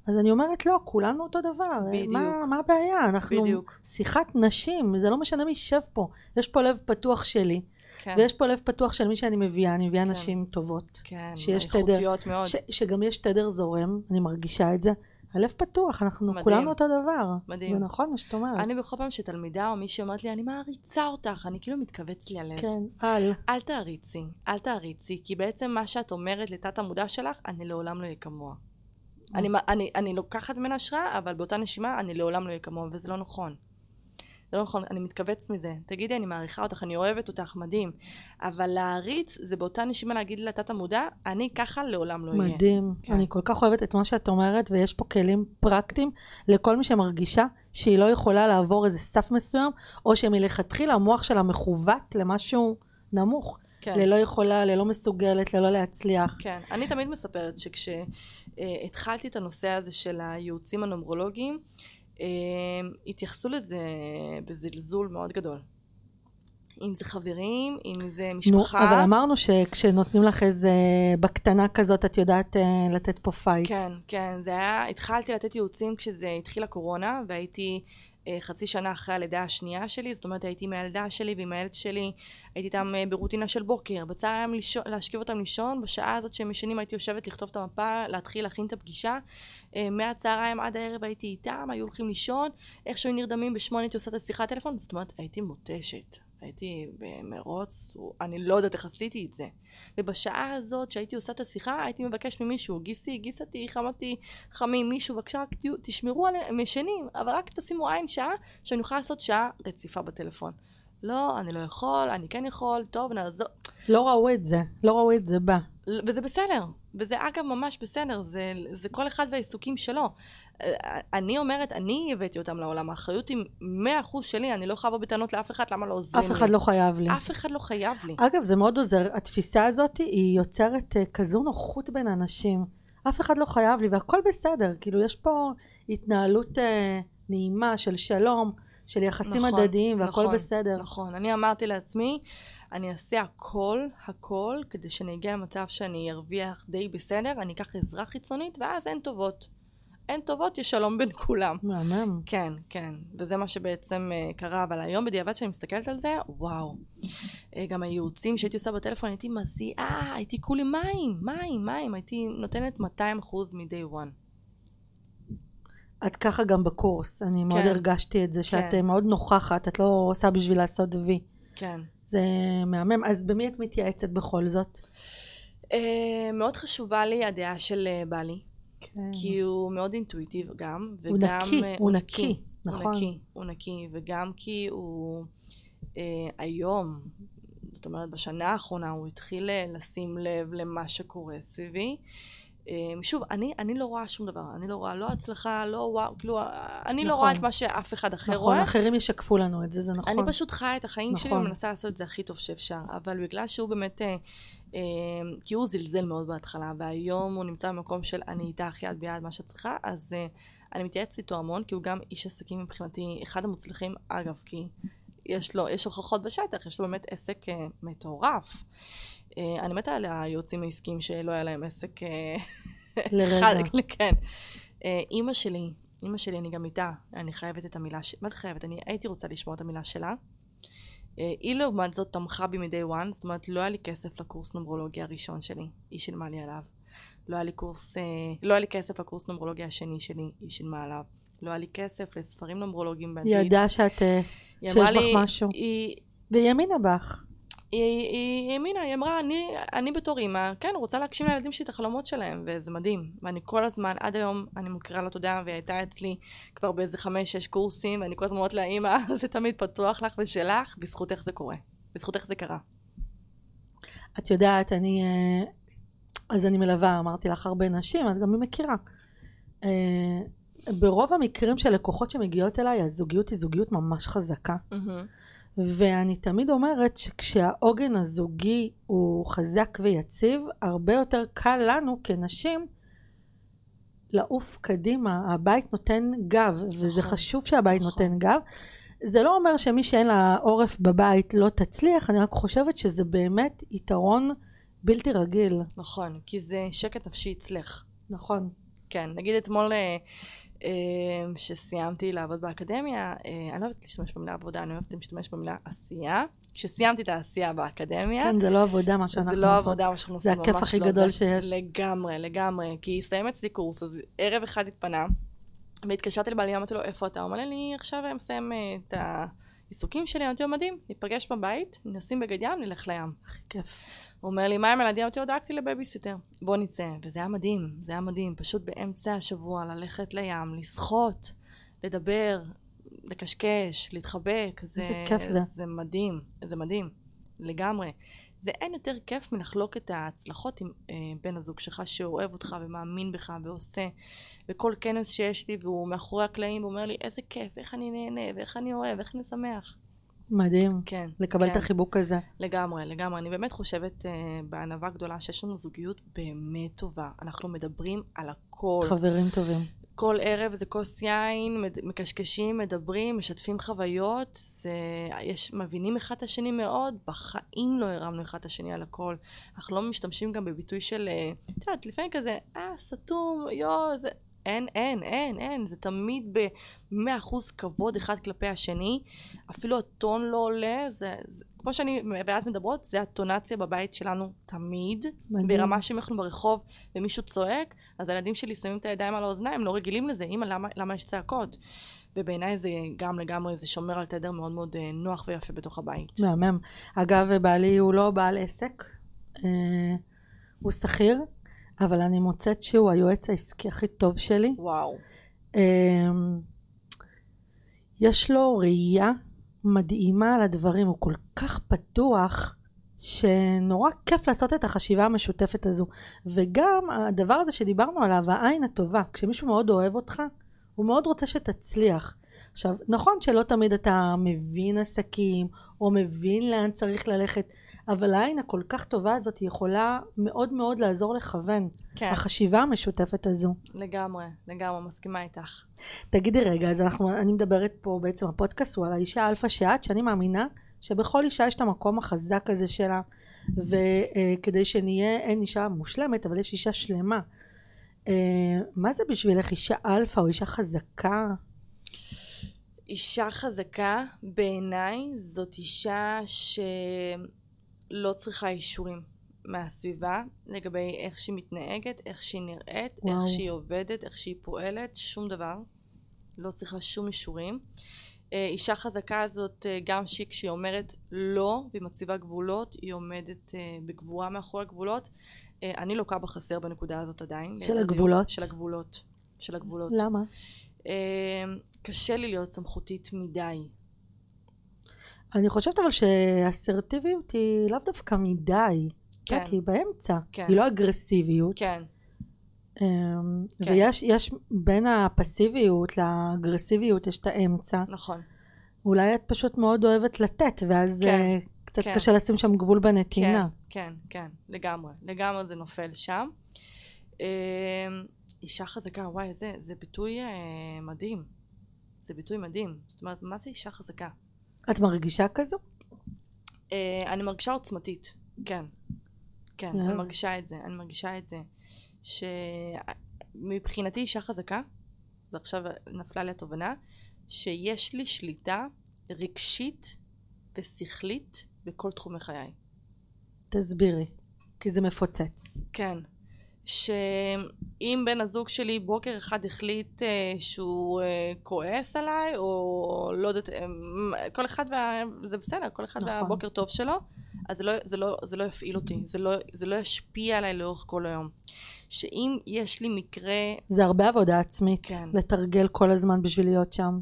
אז אני אומרת, לא, כולנו אותו דבר. בדיוק. מה, מה הבעיה? אנחנו... בדיוק. שיחת נשים, זה לא משנה מי יישב פה. יש פה לב פתוח שלי. כן. ויש פה לב פתוח של מי שאני מביאה, אני מביאה כן. נשים טובות. כן, שיש איכותיות תדר, מאוד. ש, שגם יש תדר זורם, אני מרגישה את זה. הלב פתוח, אנחנו מדהים. כולנו אותו דבר. מדהים. זה נכון מה שאת אומרת. אני בכל פעם שתלמידה או מישהי אומרת לי, אני מעריצה אותך, אני כאילו מתכווץ לי הלב. כן, אל. אל תעריצי, אל תעריצי, כי בעצם מה שאת אומרת לתת המודע שלך, אני לעולם לא אהיה כמוה. אני, אני, אני לוקחת ממנה השראה, אבל באותה נשימה אני לעולם לא אהיה כמוה, וזה לא נכון. זה לא נכון, אני מתכווץ מזה. תגידי, אני מעריכה אותך, אני אוהבת אותך, מדהים. אבל להעריץ זה באותה נשימה להגיד לתת המודע, אני ככה לעולם לא אהיה. מדהים. כן. אני כל כך אוהבת את מה שאת אומרת, ויש פה כלים פרקטיים לכל מי שמרגישה שהיא לא יכולה לעבור איזה סף מסוים, או שמלכתחילה המוח שלה מכוות למשהו נמוך. כן. ללא יכולה, ללא מסוגלת, ללא להצליח. כן, אני תמיד מספרת שכשהתחלתי את הנושא הזה של הייעוצים הנומרולוגיים, התייחסו לזה בזלזול מאוד גדול. אם זה חברים, אם זה משפחה. נו, אבל אמרנו שכשנותנים לך איזה בקטנה כזאת, את יודעת אה, לתת פה fight. כן, כן, זה היה, התחלתי לתת ייעוצים כשזה התחיל הקורונה, והייתי אה, חצי שנה אחרי הלידה השנייה שלי, זאת אומרת הייתי עם הילדה שלי ועם הילד שלי, הייתי איתם אה, ברוטינה של בוקר, בצהריים להשכיב אותם לישון, בשעה הזאת שהם ישנים הייתי יושבת לכתוב את המפה, להתחיל להכין את הפגישה, אה, מהצהריים עד הערב הייתי איתם, היו הולכים לישון, איכשהו נרדמים בשמונה הייתי עושה את השיחת טלפון, זאת אומרת הייתי מותשת. הייתי במרוץ, אני לא יודעת איך עשיתי את זה. ובשעה הזאת שהייתי עושה את השיחה, הייתי מבקש ממישהו, גיסי, גיסתי, חמתי, חמים, מישהו, בבקשה רק תשמרו עליהם, ישנים, אבל רק תשימו עין שעה, שאני אוכל לעשות שעה רציפה בטלפון. לא, אני לא יכול, אני כן יכול, טוב, נעזור. לא ראו את זה, לא ראו את זה בא. וזה בסדר, וזה אגב ממש בסדר, זה, זה כל אחד והעיסוקים שלו. אני אומרת, אני הבאתי אותם לעולם, האחריות היא מאה אחוז שלי, אני לא יכולה לבוא בטענות לאף אחד, למה לא עוזרים לי? אף אחד לא חייב לי. אף אחד לא חייב לי. אגב, זה מאוד עוזר, התפיסה הזאת היא יוצרת uh, כזו נוחות בין אנשים. אף אחד לא חייב לי והכל בסדר, כאילו יש פה התנהלות אה, נעימה של שלום, של יחסים נכון, הדדיים והכל נכון, בסדר. נכון. אני אמרתי לעצמי, אני אעשה הכל, הכל, כדי שאני אגיע למצב שאני ארוויח די בסדר, אני אקח עזרה חיצונית, ואז אין טובות. אין טובות, יש שלום בין כולם. מהמם. כן, כן, וזה מה שבעצם uh, קרה, אבל היום בדיעבד שאני מסתכלת על זה, וואו. Uh, גם הייעוצים שהייתי עושה בטלפון, הייתי מזיעה, הייתי כולי מים, מים, מים, הייתי נותנת 200% מ-day one. את ככה גם בקורס, אני מאוד כן. הרגשתי את זה, שאת כן. אה, מאוד נוכחת, את לא עושה בשביל לעשות וי. כן. זה מהמם. אז במי את מתייעצת בכל זאת? Uh, מאוד חשובה לי הדעה של uh, בעלי, כן. כי הוא מאוד אינטואיטיב גם, הוא וגם... נקי, אה, הוא נקי, נכון. הוא נקי, הוא נקי, וגם כי הוא אה, היום, זאת אומרת בשנה האחרונה הוא התחיל אה, לשים לב למה שקורה סביבי. אה, שוב, אני, אני לא רואה שום דבר, אני לא רואה לא הצלחה, לא וואו, כאילו, אה, אני לא נכון. רואה את מה שאף אחד אחר נכון, רואה. אחרים ישקפו לנו את זה, זה נכון. אני פשוט חיה את החיים שלי נכון. ומנסה לעשות את זה הכי טוב שאפשר, אבל בגלל שהוא באמת, אה, אה, כי הוא זלזל מאוד בהתחלה, והיום הוא נמצא במקום של אני איתך יד ביד מה שאת צריכה, אז אה, אני מתייעצת איתו המון, כי הוא גם איש עסקים מבחינתי, אחד המוצלחים, אגב, כי יש לו, יש הוכחות בשטח, יש לו באמת עסק אה, מטורף. אה, אני מתה על היועצים העסקיים שלא היה להם עסק אה, לרגע. כן. אה, אימא שלי, אימא שלי, אני גם איתה, אני חייבת את המילה ש... מה זה חייבת? אני הייתי רוצה לשמוע את המילה שלה. אה, היא לעומת זאת תמכה בי מ-day one, זאת אומרת לא היה לי כסף לקורס נומרולוגיה הראשון שלי, היא שילמה לי עליו. לא היה לי קורס, אה, לא היה לי כסף לקורס נומרולוגיה השני שלי, היא שילמה עליו. לא היה לי כסף לספרים נומרולוגיים היא באנגלית. ידעה שאת, אה, היא שיש בך לי, משהו. היא, והיא האמינה בך. היא, היא האמינה, היא אמרה, אני, אני בתור אימא, כן, רוצה להגשים לילדים שלי את החלומות שלהם, וזה מדהים. ואני כל הזמן, עד היום, אני מוכירה לה תודה, והיא הייתה אצלי כבר באיזה חמש-שש קורסים, ואני כל הזמן אומרת לה, אימא, זה תמיד פתוח לך ושלך, בזכות איך זה קורה. בזכות איך זה קרה. את יודעת, אני... אה, אז אני מלווה, אמרתי לך, הרבה נשים, את גם מכירה. ברוב המקרים של לקוחות שמגיעות אליי, הזוגיות היא זוגיות ממש חזקה. ואני תמיד אומרת שכשהעוגן הזוגי הוא חזק ויציב, הרבה יותר קל לנו כנשים לעוף קדימה. הבית נותן גב, וזה נכון, חשוב שהבית נכון. נותן גב. זה לא אומר שמי שאין לה עורף בבית לא תצליח, אני רק חושבת שזה באמת יתרון בלתי רגיל. נכון, כי זה שקט נפשי אצלך. נכון. כן, נגיד אתמול אה, שסיימתי לעבוד באקדמיה, אה, אני לא אוהבת להשתמש במילה עבודה, אני אוהבת להשתמש במילה עשייה. כשסיימתי את העשייה באקדמיה, כן, זה לא עבודה מה שאנחנו זה לא עושות. עבודה מה שאנחנו זה עושים, הכיף ממש הכי לא. גדול זה שיש. לגמרי, לגמרי. כי הסתיים אצלי קורס, אז ערב אחד התפנה, והתקשרתי לבעלי, אמרתי לו, איפה אתה? הוא אמר לי, עכשיו אני מסיים אה, את העיסוקים שלי, אמרתי לו, מדהים, ניפגש בבית, נשים בגד ים, נלך לים. כיף. הוא אומר לי, מה עם ילדים? אמרתי לו, דאגתי לבייביסיטר. בוא נצא. וזה היה מדהים, זה היה מדהים. פשוט באמצע השבוע ללכת לים, לשחות, לדבר, לקשקש, להתחבק. זה, איזה כיף זה. זה מדהים, זה מדהים. לגמרי. זה אין יותר כיף מלחלוק את ההצלחות עם אה, בן הזוג שלך שאוהב אותך ומאמין בך ועושה. וכל כנס שיש לי והוא מאחורי הקלעים ואומר לי איזה כיף, איך אני נהנה ואיך אני אוהב, איך אני שמח. מדהים. כן. לקבל כן. את החיבוק הזה. לגמרי, לגמרי. אני באמת חושבת uh, בענווה גדולה שיש לנו זוגיות באמת טובה. אנחנו מדברים על הכל. חברים טובים. כל ערב זה כוס יין, מקשקשים, מדברים, משתפים חוויות. זה... יש... מבינים אחד את השני מאוד. בחיים לא הרמנו אחד את השני על הכל. אנחנו לא משתמשים גם בביטוי של... אה, את יודעת, לפעמים כזה, אה, סתום, יואו, זה... אין, אין, אין, אין. זה תמיד במאה אחוז כבוד אחד כלפי השני. אפילו הטון לא עולה. זה, זה... כמו שאני ואת מדברות, זה הטונציה בבית שלנו תמיד. מדהים. ברמה שאם אנחנו ברחוב ומישהו צועק, אז הילדים שלי שמים את הידיים על האוזניים, לא רגילים לזה, אמא למה, למה יש צעקות? ובעיניי זה גם לגמרי, זה שומר על תדר מאוד מאוד אה, נוח ויפה בתוך הבית. מהמם. אגב, בעלי הוא לא בעל עסק, אה, הוא שכיר, אבל אני מוצאת שהוא היועץ העסקי הכי טוב שלי. וואו. אה, יש לו ראייה מדהימה על הדברים, הוא כל כך פתוח, שנורא כיף לעשות את החשיבה המשותפת הזו. וגם הדבר הזה שדיברנו עליו, העין הטובה, כשמישהו מאוד אוהב אותך, הוא מאוד רוצה שתצליח. עכשיו, נכון שלא תמיד אתה מבין עסקים, או מבין לאן צריך ללכת, אבל העין הכל כך טובה הזאת יכולה מאוד מאוד לעזור לכוון. כן, החשיבה המשותפת הזו. לגמרי, לגמרי, מסכימה איתך. תגידי רגע, אז אנחנו, אני מדברת פה בעצם, הפודקאסט הוא על האישה האלפא שאת, שאני מאמינה שבכל אישה יש את המקום החזק הזה שלה, וכדי שנהיה, אין אישה מושלמת, אבל יש אישה שלמה. אה, מה זה בשבילך אישה אלפא או אישה חזקה? אישה חזקה בעיניי זאת אישה שלא צריכה אישורים מהסביבה לגבי איך שהיא מתנהגת, איך שהיא נראית, וואו. איך שהיא עובדת, איך שהיא פועלת, שום דבר. לא צריכה שום אישורים. אה, אישה חזקה הזאת, אה, גם שהיא כשהיא אומרת לא והיא מציבה גבולות, היא עומדת אה, בגבורה מאחורי הגבולות. אני לוקה בחסר בנקודה הזאת עדיין. של. הגבולות? של הגבולות. של הגבולות. למה? קשה לי להיות סמכותית מדי. אני חושבת אבל שאסרטיביות היא לאו דווקא מדי. כן. כן. היא באמצע. כן. היא לא אגרסיביות. כן, אמ, כן. ויש יש בין הפסיביות לאגרסיביות יש את האמצע. נכון. אולי את פשוט מאוד אוהבת לתת, ואז כן, אה, קצת כן. קשה לשים שם גבול בנתינה. כן, כן, כן, לגמרי. לגמרי זה נופל שם. אה, אישה חזקה, וואי, זה, זה ביטוי אה, מדהים. זה ביטוי מדהים. זאת אומרת, מה זה אישה חזקה? את מרגישה כזו? אה, אני מרגישה עוצמתית, כן. כן, אה. אני מרגישה את זה. אני מרגישה את זה. שמבחינתי אישה חזקה, ועכשיו נפלה לי התובנה, שיש לי שליטה רגשית ושכלית בכל תחומי חיי. תסבירי. כי זה מפוצץ. כן. שאם בן הזוג שלי בוקר אחד החליט אה, שהוא אה, כועס עליי, או לא יודעת, אה, כל אחד, וה... זה בסדר, כל אחד נכון. והבוקר טוב שלו, אז זה לא, זה, לא, זה לא יפעיל אותי, זה לא, זה לא ישפיע עליי לאורך כל היום. שאם יש לי מקרה, זה הרבה עבודה עצמית. כן. לתרגל כל הזמן בשביל להיות שם.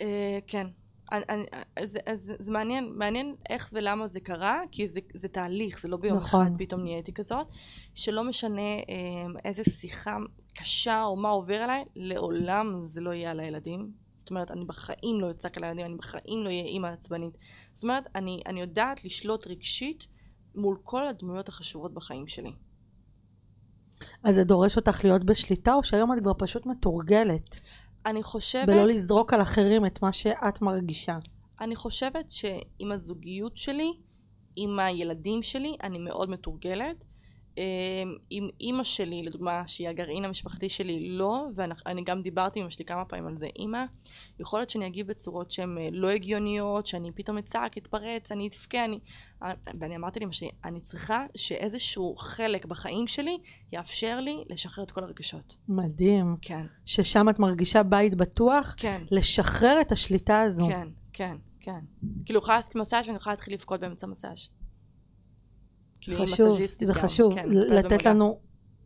אה, כן, אני, אני, זה, אז זה מעניין, מעניין איך ולמה זה קרה, כי זה, זה תהליך, זה לא ביום נכון. אחד פתאום נהייתי כזאת, שלא משנה אה, איזה שיחה קשה או מה עובר עליי, לעולם זה לא יהיה על הילדים. זאת אומרת, אני בחיים לא אצעק על הילדים, אני בחיים לא אהיה אימא עצבנית. זאת אומרת, אני, אני יודעת לשלוט רגשית מול כל הדמויות החשובות בחיים שלי. אז זה דורש אותך להיות בשליטה, או שהיום את כבר פשוט מתורגלת? אני חושבת... בלא לזרוק על אחרים את מה שאת מרגישה. אני חושבת שעם הזוגיות שלי, עם הילדים שלי, אני מאוד מתורגלת. אמ, עם אימא שלי, לדוגמה, שהיא הגרעין המשפחתי שלי, לא, ואני גם דיברתי עם אמא שלי כמה פעמים על זה, אימא, יכול להיות שאני אגיב בצורות שהן אה, לא הגיוניות, שאני פתאום אצעק, אתפרץ, אני אתבכה, אני... אה, ואני אמרתי לאמא שלי, אני צריכה שאיזשהו חלק בחיים שלי יאפשר לי לשחרר את כל הרגשות. מדהים. כן, ששם את מרגישה בית בטוח, כן, לשחרר את השליטה הזו. כן, כן, כן. כאילו, יכולה לעשות מסאז' ואני יכולה להתחיל לבכות באמצע מסאז'. כאילו, היא חשוב, מסאז'יסטית זה גם, חשוב. כן, לתת. לנו...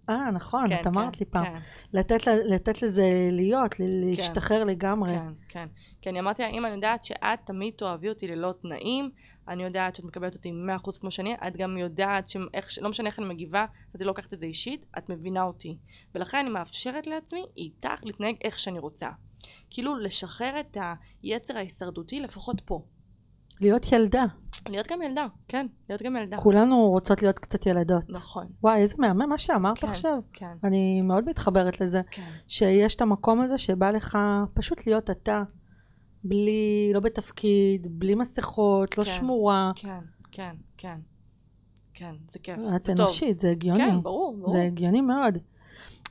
אה, נכון, כן, את אמרת כן, לי פעם. כן, לתת, לתת לזה להיות, ל- להשתחרר לגמרי. כן, כן. כי אני אמרתי לה, אם אני יודעת שאת תמיד תאהבי אותי ללא תנאים, אני יודעת שאת מקבלת אותי 100% כמו שאני, את גם יודעת שלא משנה איך אני מגיבה, את לא לוקחת את זה אישית, את מבינה אותי. ולכן אני מאפשרת לעצמי איתך להתנהג איך שאני רוצה. כאילו לשחרר את היצר ההישרדותי לפחות פה. להיות ילדה. להיות גם ילדה, כן, להיות גם ילדה. כולנו רוצות להיות קצת ילדות. נכון, וואי, איזה מהמם מה שאמרת כן. עכשיו. כן, אני מאוד מתחברת לזה. כן, שיש את המקום הזה שבא לך פשוט להיות אתה. בלי, לא בתפקיד, בלי מסכות, לא כן. שמורה. כן, כן, כן. כן, זה כיף. את. אנושית, זה הגיוני. כן, ברור, ברור. זה הגיוני מאוד.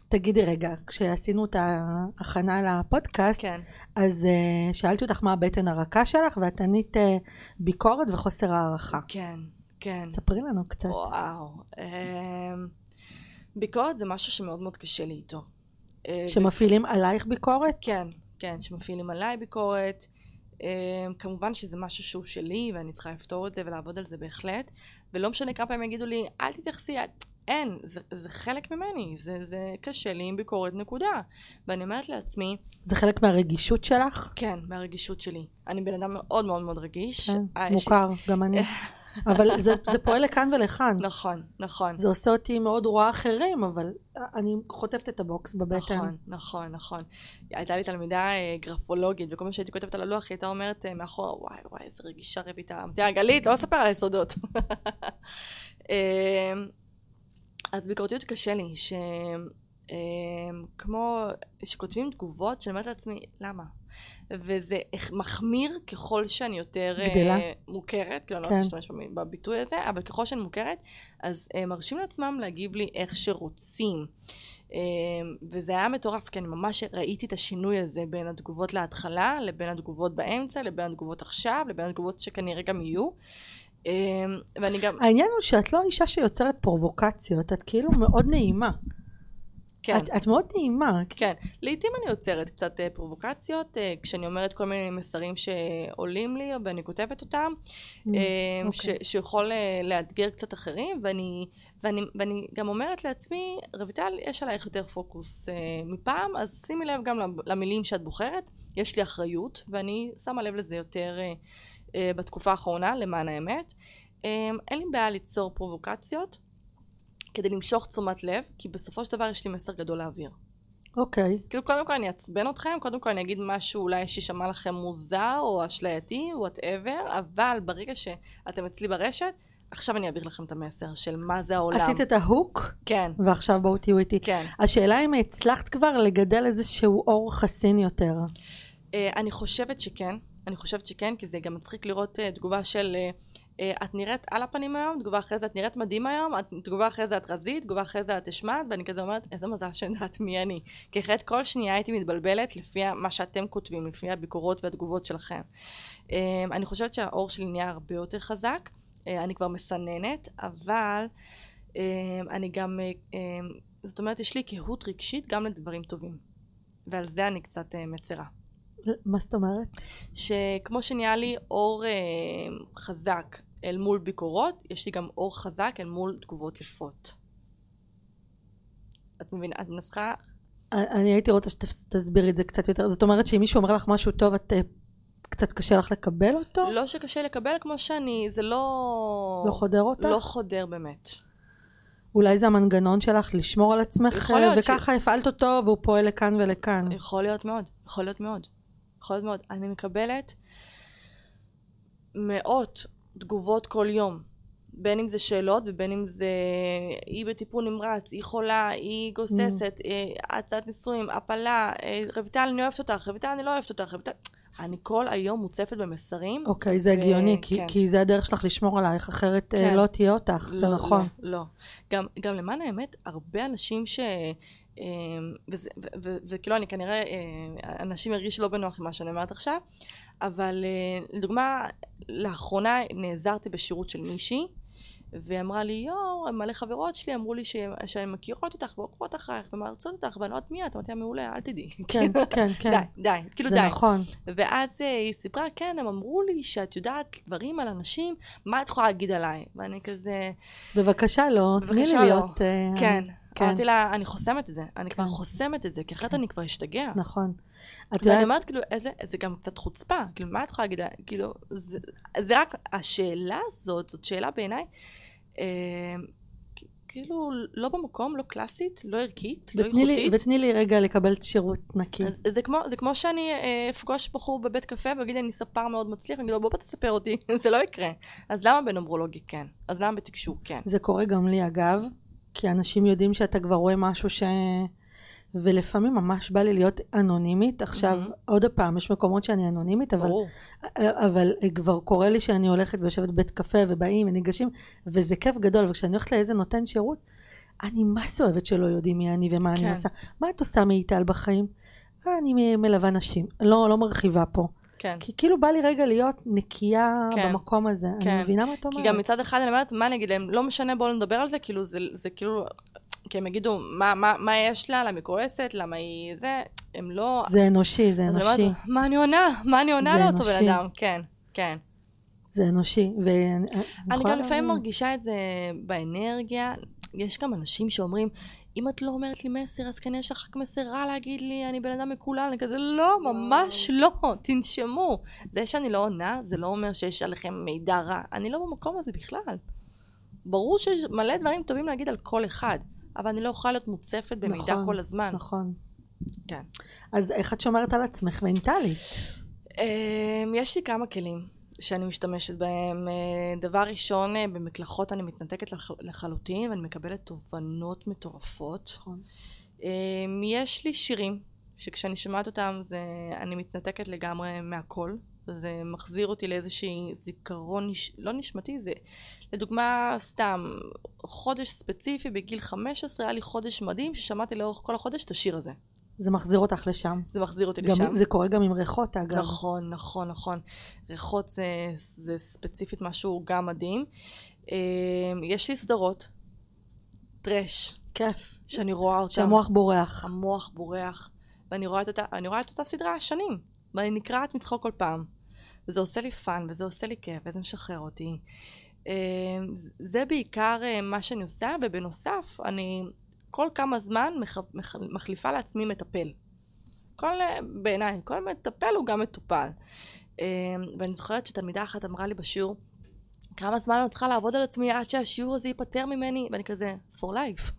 תגידי רגע, כשעשינו את ההכנה לפודקאסט, כן, אז uh, שאלתי אותך מה הבטן הרכה שלך, ואת ענית uh, ביקורת וחוסר הערכה. כן, כן. ספרי לנו קצת. וואו. אמ, ביקורת זה משהו שמאוד מאוד קשה לי איתו. אה, שמפעילים עלייך ביקורת? כן, כן, שמפעילים עליי ביקורת. אמ, כמובן שזה משהו שהוא שלי ואני צריכה לפתור את זה ולעבוד על זה בהחלט. ולא משנה כמה פעמים יגידו לי, אל תתייחסי, אל... אין, זה, זה חלק ממני, זה, זה קשה לי עם ביקורת נקודה. ואני אומרת לעצמי, זה חלק מהרגישות שלך? כן, מהרגישות שלי. אני בן אדם מאוד מאוד מאוד רגיש. כן, אה, מוכר, גם אני. אבל זה, זה פועל לכאן ולכאן. נכון, נכון. זה עושה אותי מאוד רואה אחרים, אבל אני חוטפת את הבוקס בבטן. נכון, נכון, נכון. הייתה לי תלמידה אה, גרפולוגית, וכל מה שהייתי כותבת על הלוח, היא הייתה אומרת אה, מאחורה, וואי וואי, איזה רגישה רויטל. אמרתי גלית, לא אספר על היסודות. אה, אז ביקורתיות קשה לי, ש... כמו שכותבים תגובות שאני אומרת לעצמי, למה? וזה מחמיר ככל שאני יותר גדלה. uh, מוכרת, כאילו אני לא כן. רוצה להשתמש בביטוי הזה, אבל ככל שאני מוכרת, אז uh, מרשים לעצמם להגיב לי איך שרוצים. Uh, וזה היה מטורף, כי אני ממש ראיתי את השינוי הזה בין התגובות להתחלה, לבין התגובות באמצע, לבין התגובות עכשיו, לבין התגובות שכנראה גם יהיו. Uh, ואני גם... העניין הוא שאת לא אישה שיוצרת פרובוקציות, את כאילו מאוד נעימה. כן. את, את מאוד נעימה. כן, לעיתים אני יוצרת קצת אה, פרובוקציות, אה, כשאני אומרת כל מיני מסרים שעולים לי ואני כותבת אותם, Mm, אה, אוקיי. ש- שיכול אה, לאתגר קצת אחרים, ואני, ואני, ואני גם אומרת לעצמי, רויטל, יש עלייך יותר פוקוס אה, מפעם, אז שימי לב גם למילים שאת בוחרת, יש לי אחריות, ואני שמה לב לזה יותר אה, בתקופה האחרונה, למען האמת. אה, אין לי בעיה ליצור פרובוקציות. כדי למשוך תשומת לב, כי בסופו של דבר יש לי מסר גדול להעביר. אוקיי. כאילו קודם כל אני אעצבן אתכם, קודם כל אני אגיד משהו אולי שישמע לכם מוזר או אשלייתי, whatever, אבל ברגע שאתם אצלי ברשת, עכשיו אני אעביר לכם את המסר של מה זה העולם. עשית את ה hook, כן, ועכשיו בואו תהיו איתי. כן. השאלה אם הצלחת כבר לגדל איזשהו עור חסין יותר. אה, אני חושבת שכן, אני חושבת שכן, כי זה גם מצחיק לראות אה, תגובה של אה, uh, את נראית על הפנים היום, תגובה אחרי זה את נראית מדהים היום, את, תגובה אחרי זה את רזית, תגובה אחרי זה את השמעת, ואני כזה אומרת, איזה מזל שאני יודעת מי אני. כי אחרת כל שנייה הייתי מתבלבלת לפי מה שאתם כותבים, לפי הביקורות והתגובות שלכם. Uh, אני חושבת שהאור שלי נהיה הרבה יותר חזק, uh, אני כבר מסננת, אבל uh, אני גם, uh, uh, זאת אומרת, יש לי קהות רגשית גם לדברים טובים. ועל זה אני קצת uh, מצרה. מה זאת אומרת? שכמו שנהיה לי אור אה, חזק אל מול ביקורות, יש לי גם אור חזק אל מול תגובות יפות. את מבינה? את מנסחה? אני הייתי רוצה שתסבירי את זה קצת יותר. זאת אומרת שאם מישהו אומר לך משהו טוב, את אה, קצת קשה לך לקבל אותו? לא שקשה לקבל כמו שאני, זה לא... לא חודר אותך? לא חודר באמת. אולי זה המנגנון שלך לשמור על עצמך, להיות ש- וככה הפעלת אותו והוא פועל לכאן ולכאן. יכול להיות מאוד, יכול להיות מאוד. להיות מאוד. אני מקבלת מאות תגובות כל יום. בין אם זה שאלות ובין אם זה היא בטיפול נמרץ, היא חולה, היא גוססת, אה, הצעת נישואים, הפלה, אה, רויטל אני אוהבת אותך, רויטל אני לא אוהבת אותך, רויטל... אני כל היום מוצפת במסרים. אוקיי, זה הגיוני, כי- כן. כי זה הדרך שלך לשמור עלייך, אחרת אה, כן. לא תהיה אותך, זה לא, נכון. לא, לא. גם, גם למען האמת, הרבה אנשים ש... אה, ו- וכאילו אני כנראה, אה, אנשים ירגישו לא בנוח עם מה שאני אומרת עכשיו, אבל אה, לדוגמה, לאחרונה נעזרתי בשירות של מישהי, ואמרה לי, יואו, מלא חברות שלי אמרו לי ש- שהן מכירות אותך ועוקבות אחרייך ומארצות אותך, ואני לא יודעת מי את, אמרתי לה, מעולה, אל תדעי. כן, כן, כן. די, די, כאילו זה די. נכון. ואז אה, היא סיפרה, כן, הם אמרו לי שאת יודעת דברים על אנשים, מה את יכולה להגיד עליי? ואני כזה, בבקשה לא, תני לי בבקשה לא. להיות... אה, כן. כן. אמרתי לה, אני חוסמת את זה, אני כבר כן. חוסמת את זה, כי אחרת אני כבר אשתגע. נכון. את ואני יודעת, אומרת, כאילו, איזה, זה גם קצת חוצפה, כאילו, מה את יכולה להגיד, לה? כאילו, זה, זה רק, השאלה הזאת, זאת שאלה בעיניי, אה, כאילו, לא במקום, לא קלאסית, לא ערכית, לא איכותית. ותני לי רגע לקבל שירות נקי. אז זה כמו, זה כמו שאני אה, אפגוש בחור בבית קפה ויגיד לי אני ספר מאוד מצליח, אני אגיד לו בוא בוא תספר אותי, זה לא יקרה. אז למה בנומרולוגיה כן? אז למה בתקשור כן? זה קורה גם לי אגב, כי אנשים יודעים שאתה כבר רואה משהו ש... ולפעמים ממש בא לי להיות אנונימית. עכשיו, מהמם. עוד פעם, יש מקומות שאני אנונימית, אבל, ברור. אבל כבר קורה לי שאני הולכת ויושבת בבית קפה ובאים וניגשים, וזה כיף גדול, וכשאני הולכת לאיזה נותן שירות, אני זה אוהבת שלא יודעים מי אני ומה כן. אני עושה. מה את עושה מיטל בחיים? "אה, אני מלווה נשים, לא, לא מרחיבה פה. כן. כי כאילו בא לי רגע להיות נקייה כן. במקום הזה. כן. אני מבינה מה את כי אומרת. גם מצד אחד אני אומרת, מה אני אגיד להם, לא משנה בואו נדבר על זה, כאילו זה, זה כאילו, כי הם יגידו, מה, מה, מה יש לה, למה היא כועסת, למה היא זה, הם לא... זה אנושי, זה אנושי. אומרת, מה אני עונה? מה אני עונה לאותו בן. אדם? כן, כן. זה אנושי. ואני אני גם לפעמים להבין. מרגישה את זה באנרגיה. יש גם אנשים שאומרים, אם את לא אומרת לי מסר, אז כנראה יש לך רק מסר רע להגיד לי, אני בן אדם מקולל, אני כזה, לא, ממש לא, תנשמו. זה שאני לא עונה, זה לא אומר שיש עליכם מידע רע. אני לא במקום הזה בכלל. ברור שיש מלא דברים טובים להגיד על כל אחד, אבל אני לא יכולה להיות מוצפת במידע נכון, כל הזמן. נכון. כן. אז איך את שומרת על עצמך מנטלית? אמ, יש לי כמה כלים שאני משתמשת בהם. אה, דבר ראשון, אה, במקלחות אני מתנתקת לח- לחלוטין ואני מקבלת תובנות מטורפות. נכון. אמ, יש לי שירים שכשאני שומעת אותם זה, אני מתנתקת לגמרי מהכל. זה מחזיר אותי לאיזושהי זיכרון, נש... לא נשמתי, זה לדוגמה סתם חודש ספציפי בגיל 15 היה לי חודש מדהים ששמעתי לאורך כל החודש את השיר הזה. זה מחזיר אותך לשם. זה מחזיר אותי גם, לשם. זה קורה גם עם ריחות אגב. נכון, נכון, נכון. ריחות זה, זה ספציפית משהו גם מדהים. אמ, יש לי סדרות, trash, כיף. שאני רואה אותם. שהמוח בורח. המוח בורח, ואני רואה את אותה, אני רואה את אותה סדרה שנים, ואני נקרעת מצחוק כל פעם. וזה עושה לי fun, וזה עושה לי כיף, וזה משחרר אותי. אמ, זה בעיקר אה, מה שאני עושה, ובנוסף, אני כל כמה זמן מח, מח, מחליפה לעצמי מטפל. כל, בעיניי, כל מטפל הוא גם מטופל. אמ, ואני זוכרת שתלמידה אחת אמרה לי בשיעור, כמה זמן אני צריכה לעבוד על עצמי עד שהשיעור הזה ייפטר ממני? ואני כזה, for life.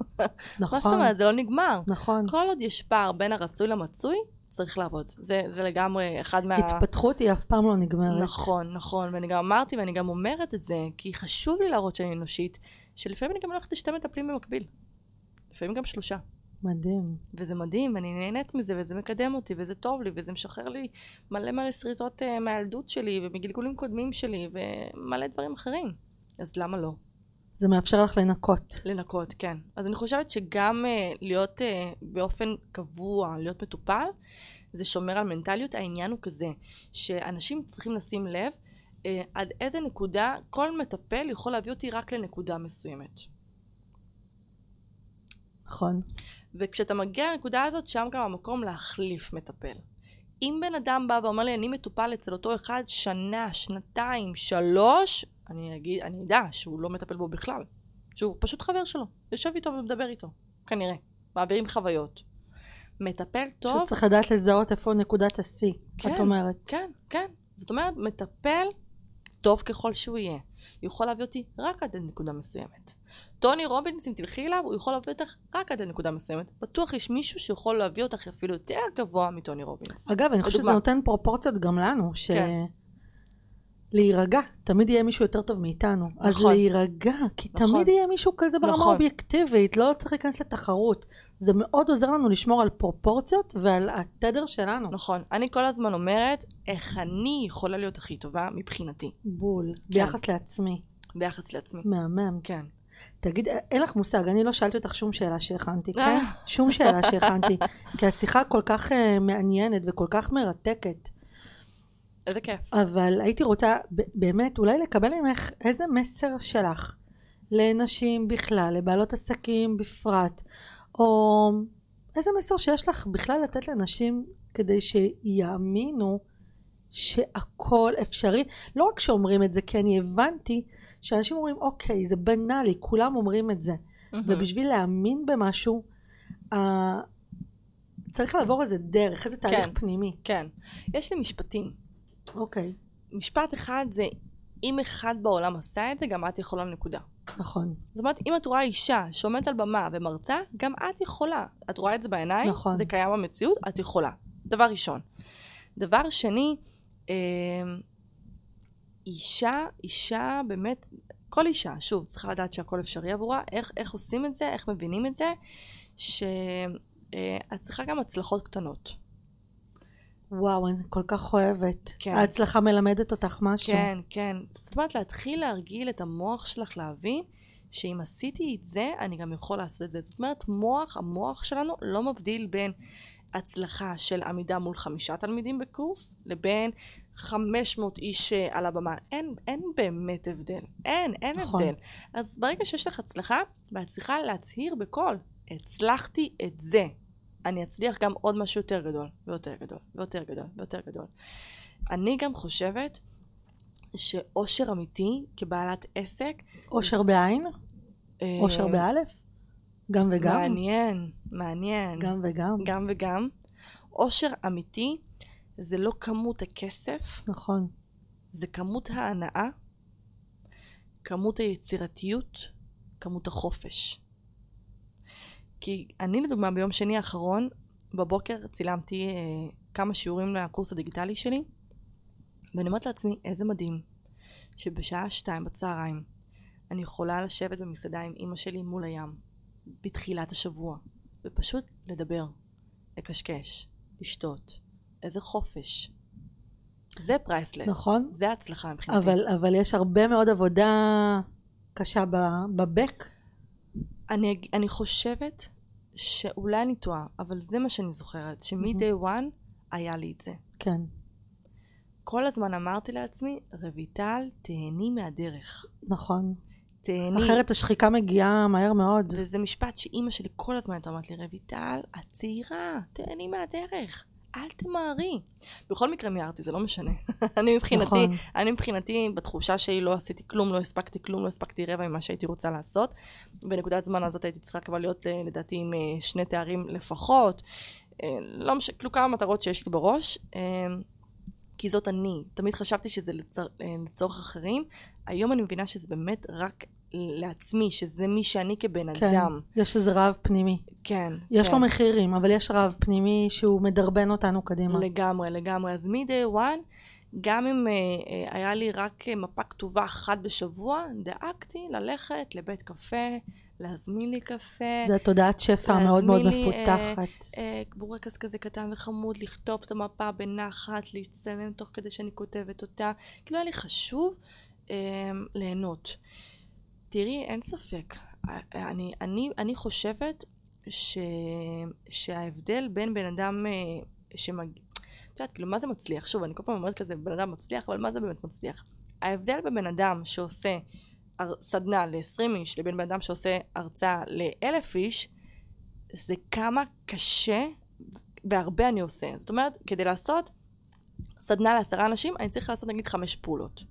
נכון. מה זאת אומרת? זה לא נגמר. נכון. כל עוד יש פער בין הרצוי למצוי, צריך לעבוד. זה, זה לגמרי אחד מה... התפתחות היא אף פעם לא נגמרת. נכון, נכון. ואני גם אמרתי ואני גם אומרת את זה, כי חשוב לי להראות שאני אנושית, שלפעמים אני גם הולכת לשתי מטפלים במקביל. לפעמים גם שלושה. מדהים. וזה מדהים, ואני נהנית מזה, וזה מקדם אותי, וזה טוב לי, וזה משחרר לי מלא מלא שריטות uh, מהילדות שלי, ומגלגולים קודמים שלי, ומלא דברים אחרים. אז למה לא? זה מאפשר לך לנקות. לנקות, כן. אז אני חושבת שגם uh, להיות uh, באופן קבוע, להיות מטופל, זה שומר על מנטליות. העניין הוא כזה, שאנשים צריכים לשים לב uh, עד איזה נקודה כל מטפל יכול להביא אותי רק לנקודה מסוימת. נכון. וכשאתה מגיע לנקודה הזאת, שם גם המקום להחליף מטפל. אם בן אדם בא ואומר לי, אני מטופל אצל אותו אחד שנה, שנתיים, שלוש, אני אגיד, אני אדע שהוא לא מטפל בו בכלל. שהוא פשוט חבר שלו, יושב איתו ומדבר איתו, כנראה. מעבירים חוויות. מטפל טוב, שצריך לדעת לזהות איפה נקודת השיא, כן. את אומרת. כן, כן. זאת אומרת, מטפל, טוב ככל שהוא יהיה, יכול להביא אותי רק עד נקודה מסוימת. טוני רובינס, אם תלכי אליו, הוא יכול להביא אותך רק עד נקודה מסוימת. בטוח יש מישהו שיכול להביא אותך אפילו יותר גבוה מטוני רובינס. אגב, אני חושבת שזה. נותן פרופורציות גם לנו, ש... כן. להירגע, תמיד יהיה מישהו יותר טוב מאיתנו. אז נכון. להירגע, כי נכון. תמיד יהיה מישהו כזה ברמה נכון. אובייקטיבית, לא צריך להיכנס לתחרות. זה מאוד עוזר לנו לשמור על פרופורציות ועל התדר שלנו. נכון. אני כל הזמן אומרת, איך אני יכולה להיות הכי טובה מבחינתי, בול. ביחס לעצמי. ביחס לעצמי. מהמם. כן. תגיד, אין לך מושג, אני לא שאלתי אותך שום שאלה שהכנתי, כן? אה. שום שאלה שהכנתי. כי השיחה כל כך אה, מעניינת וכל כך מרתקת. איזה כיף. אבל הייתי רוצה באמת אולי לקבל ממך איזה מסר שלך לנשים בכלל, לבעלות עסקים בפרט, או איזה מסר שיש לך בכלל לתת לנשים כדי שיאמינו שהכל אפשרי. לא רק שאומרים את זה, כי אני הבנתי שאנשים אומרים אוקיי זה בנאלי, כולם אומרים את זה. ובשביל להאמין במשהו, אה, צריך לעבור איזה דרך, איזה תהליך כן. פנימי. כן. יש לי משפטים. אוקיי, משפט אחד זה, אם אחד בעולם עשה את זה, גם את יכולה נקודה. נכון. זאת אומרת, אם את רואה אישה שעומדת על במה ומרצה, גם את יכולה. את רואה את זה בעיניים, נכון. זה קיים במציאות, את יכולה. דבר ראשון. דבר שני, אה, אישה, אישה באמת, כל אישה, שוב, צריכה לדעת שהכל אפשרי עבורה, איך, איך עושים את זה, איך מבינים את זה, שאת צריכה גם הצלחות קטנות. וואו, אני כל כך אוהבת. כן. ההצלחה מלמדת אותך משהו. כן, כן. זאת אומרת, להתחיל להרגיל את המוח שלך להבין שאם עשיתי את זה, אני גם יכול לעשות את זה. זאת אומרת, מוח, המוח שלנו לא מבדיל בין הצלחה של עמידה מול חמישה תלמידים בקורס, לבין 500 איש אה, על הבמה. אין, אין באמת הבדל. אין, אין נכון. הבדל. אז ברגע שיש לך הצלחה, ואת צריכה להצהיר בקול, הצלחתי את זה. אני אצליח גם עוד משהו יותר גדול, ויותר גדול, ויותר גדול, ויותר גדול. אני גם חושבת שאושר אמיתי כבעלת עסק, אושר בעין? אה, אושר באלף? גם וגם? מעניין, מעניין. גם וגם. גם וגם. אושר אמיתי זה לא כמות הכסף, נכון. זה כמות ההנאה, כמות היצירתיות, כמות החופש. כי אני לדוגמה ביום שני האחרון בבוקר צילמתי אה, כמה שיעורים לקורס הדיגיטלי שלי ואני אומרת לעצמי איזה מדהים שבשעה שתיים בצהריים אני יכולה לשבת במסעדה עם אימא שלי מול הים בתחילת השבוע ופשוט לדבר, לקשקש, לשתות. איזה חופש. זה פרייסלס. נכון. זה הצלחה מבחינתי. אבל, אבל יש הרבה מאוד עבודה קשה בבק. אני, אני חושבת שאולי אני טועה, אבל זה מה שאני זוכרת, שמ-day one היה לי את זה. כן. כל הזמן אמרתי לעצמי, רויטל, תהני מהדרך. נכון. תהני. אחרת השחיקה מגיעה מהר מאוד. וזה משפט שאימא שלי כל הזמן הייתה אומרת לי, רויטל, את צעירה, תהני מהדרך. אל תמהרי. בכל מקרה מיהרתי, זה לא משנה. אני מבחינתי, נכון. אני מבחינתי, בתחושה שלי לא עשיתי כלום, לא הספקתי כלום, לא הספקתי רבע ממה שהייתי רוצה לעשות. בנקודת זמן הזאת הייתי צריכה כבר להיות, אה, לדעתי, עם אה, שני תארים לפחות. אה, לא משנה, כאילו כמה מטרות שיש לי בראש. כי זאת אני. תמיד חשבתי שזה אה, לצורך אחרים. היום אני מבינה שזה באמת רק לעצמי, שזה מי שאני כבן כן. אדם. יש איזה רעב פנימי. כן. יש כן. לו מחירים, אבל יש רעב פנימי שהוא מדרבן אותנו קדימה. לגמרי, לגמרי. אז מ-day one, גם אם אה, אה, היה לי רק אה, מפה כתובה אחת בשבוע, דאגתי ללכת לבית קפה, להזמין לי קפה, זה תודעת שפע מאוד מאוד לי, מפותחת. אה, בורקס כזה קטן וחמוד, לכתוב את המפה בנחת, להצטלם תוך כדי שאני כותבת אותה. כאילו היה לי חשוב אה, ליהנות. תראי, אין ספק. אה, אני, אני, אני חושבת ש, שההבדל בין בן אדם אה, שמגיע... את יודעת, כאילו, מה זה מצליח? שוב, אני כל פעם אומרת כזה, בן אדם מצליח, אבל מה זה באמת מצליח? ההבדל בין אדם שעושה הר- סדנה ל-20 איש לבין בן אדם שעושה הרצאה ל-1,000 איש, זה כמה קשה והרבה אני עושה. זאת אומרת, כדי לעשות סדנה לעשרה אנשים, אני צריך לעשות נגיד חמש פעולות.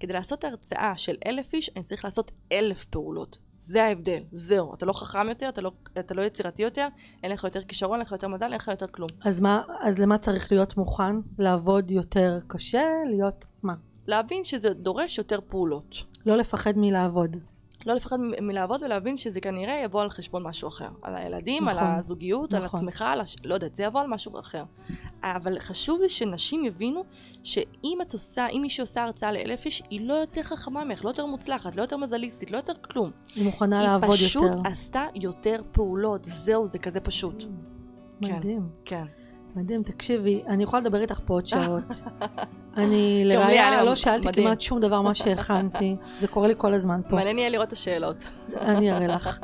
כדי לעשות הרצאה של אלף איש, אני צריך לעשות אלף פעולות. זה ההבדל, זהו. אתה לא חכם יותר, אתה לא, אתה לא יצירתי יותר, אין לך יותר כישרון, אין לך יותר מזל, אין לך יותר כלום. אז מה, אז למה צריך להיות מוכן? לעבוד יותר קשה? להיות מה? להבין שזה דורש יותר פעולות. לא לפחד מלעבוד. לא לפחד מלעבוד ולהבין שזה כנראה יבוא על חשבון משהו אחר. על הילדים, נכון, על הזוגיות, על נכון. עצמך, על הש... לא יודעת, זה יבוא על משהו אחר. אבל חשוב לי שנשים יבינו שאם את עושה, אם מישהי עושה הרצאה לאלף איש, היא לא יותר חכמה ממך, לא יותר מוצלחת, לא יותר מזליסטית, לא יותר כלום. היא מוכנה היא לעבוד פשוט יותר. עשתה יותר פעולות, זהו, זה כזה פשוט. כן. מדהים. כן. מדהים, תקשיבי, אני יכולה לדבר איתך פה עוד שעות. אני לראיה לי לא שאלתי מדהים. כמעט שום דבר מה שהכנתי, זה קורה לי כל הזמן פה. מעניין יהיה לראות את השאלות. אני אראה לך.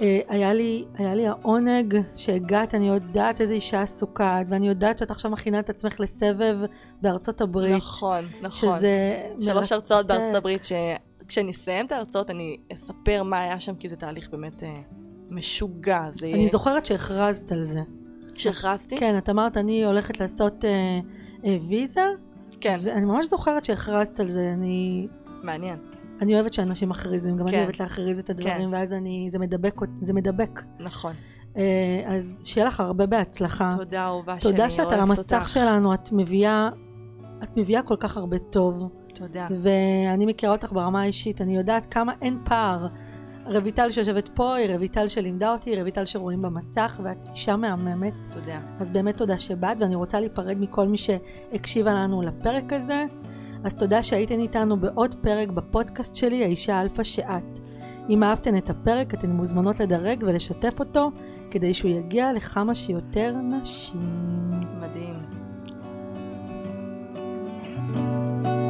אה, היה לי, היה לי העונג שהגעת, אני יודעת איזה אישה עסוקה, ואני יודעת שאת עכשיו מכינה את עצמך לסבב בארצות הברית. נכון, נכון. שזה שלוש הרצאות. בארצות הברית, שכשאני אסיים את ההרצאות אני אספר מה היה שם, כי זה תהליך באמת אה, משוגע. זה אני זוכרת שהכרזת על זה. שהכרזתי? כן, את אמרת, אני הולכת לעשות אה, אה, ויזה, כן, ואני ממש זוכרת שהכרזת על זה. אני, מעניין. אני אוהבת שאנשים מכריזים, גם אני כן. אוהבת להכריז את הדברים, ואז אני, זה מדבק, זה מדבק. נכון. אה, אז שיהיה לך הרבה בהצלחה. תודה אהובה שלי, תודה שאת על אוהבת המסך אותך. שלנו, את מביאה, את מביאה כל כך הרבה טוב, תודה. ואני מכירה אותך ברמה האישית, אני יודעת כמה אין פער. רויטל שיושבת פה היא רויטל שלימדה אותי, היא רויטל שרואים במסך, ואת אישה מהממת. תודה. אז באמת תודה שבאת, ואני רוצה להיפרד מכל מי שהקשיבה לנו לפרק הזה. אז תודה שהייתן איתנו בעוד פרק בפודקאסט שלי, האישה אלפא שאת. אם אהבתן את הפרק, אתן מוזמנות לדרג ולשתף אותו, כדי שהוא יגיע לכמה שיותר נשים. מדהים. thank you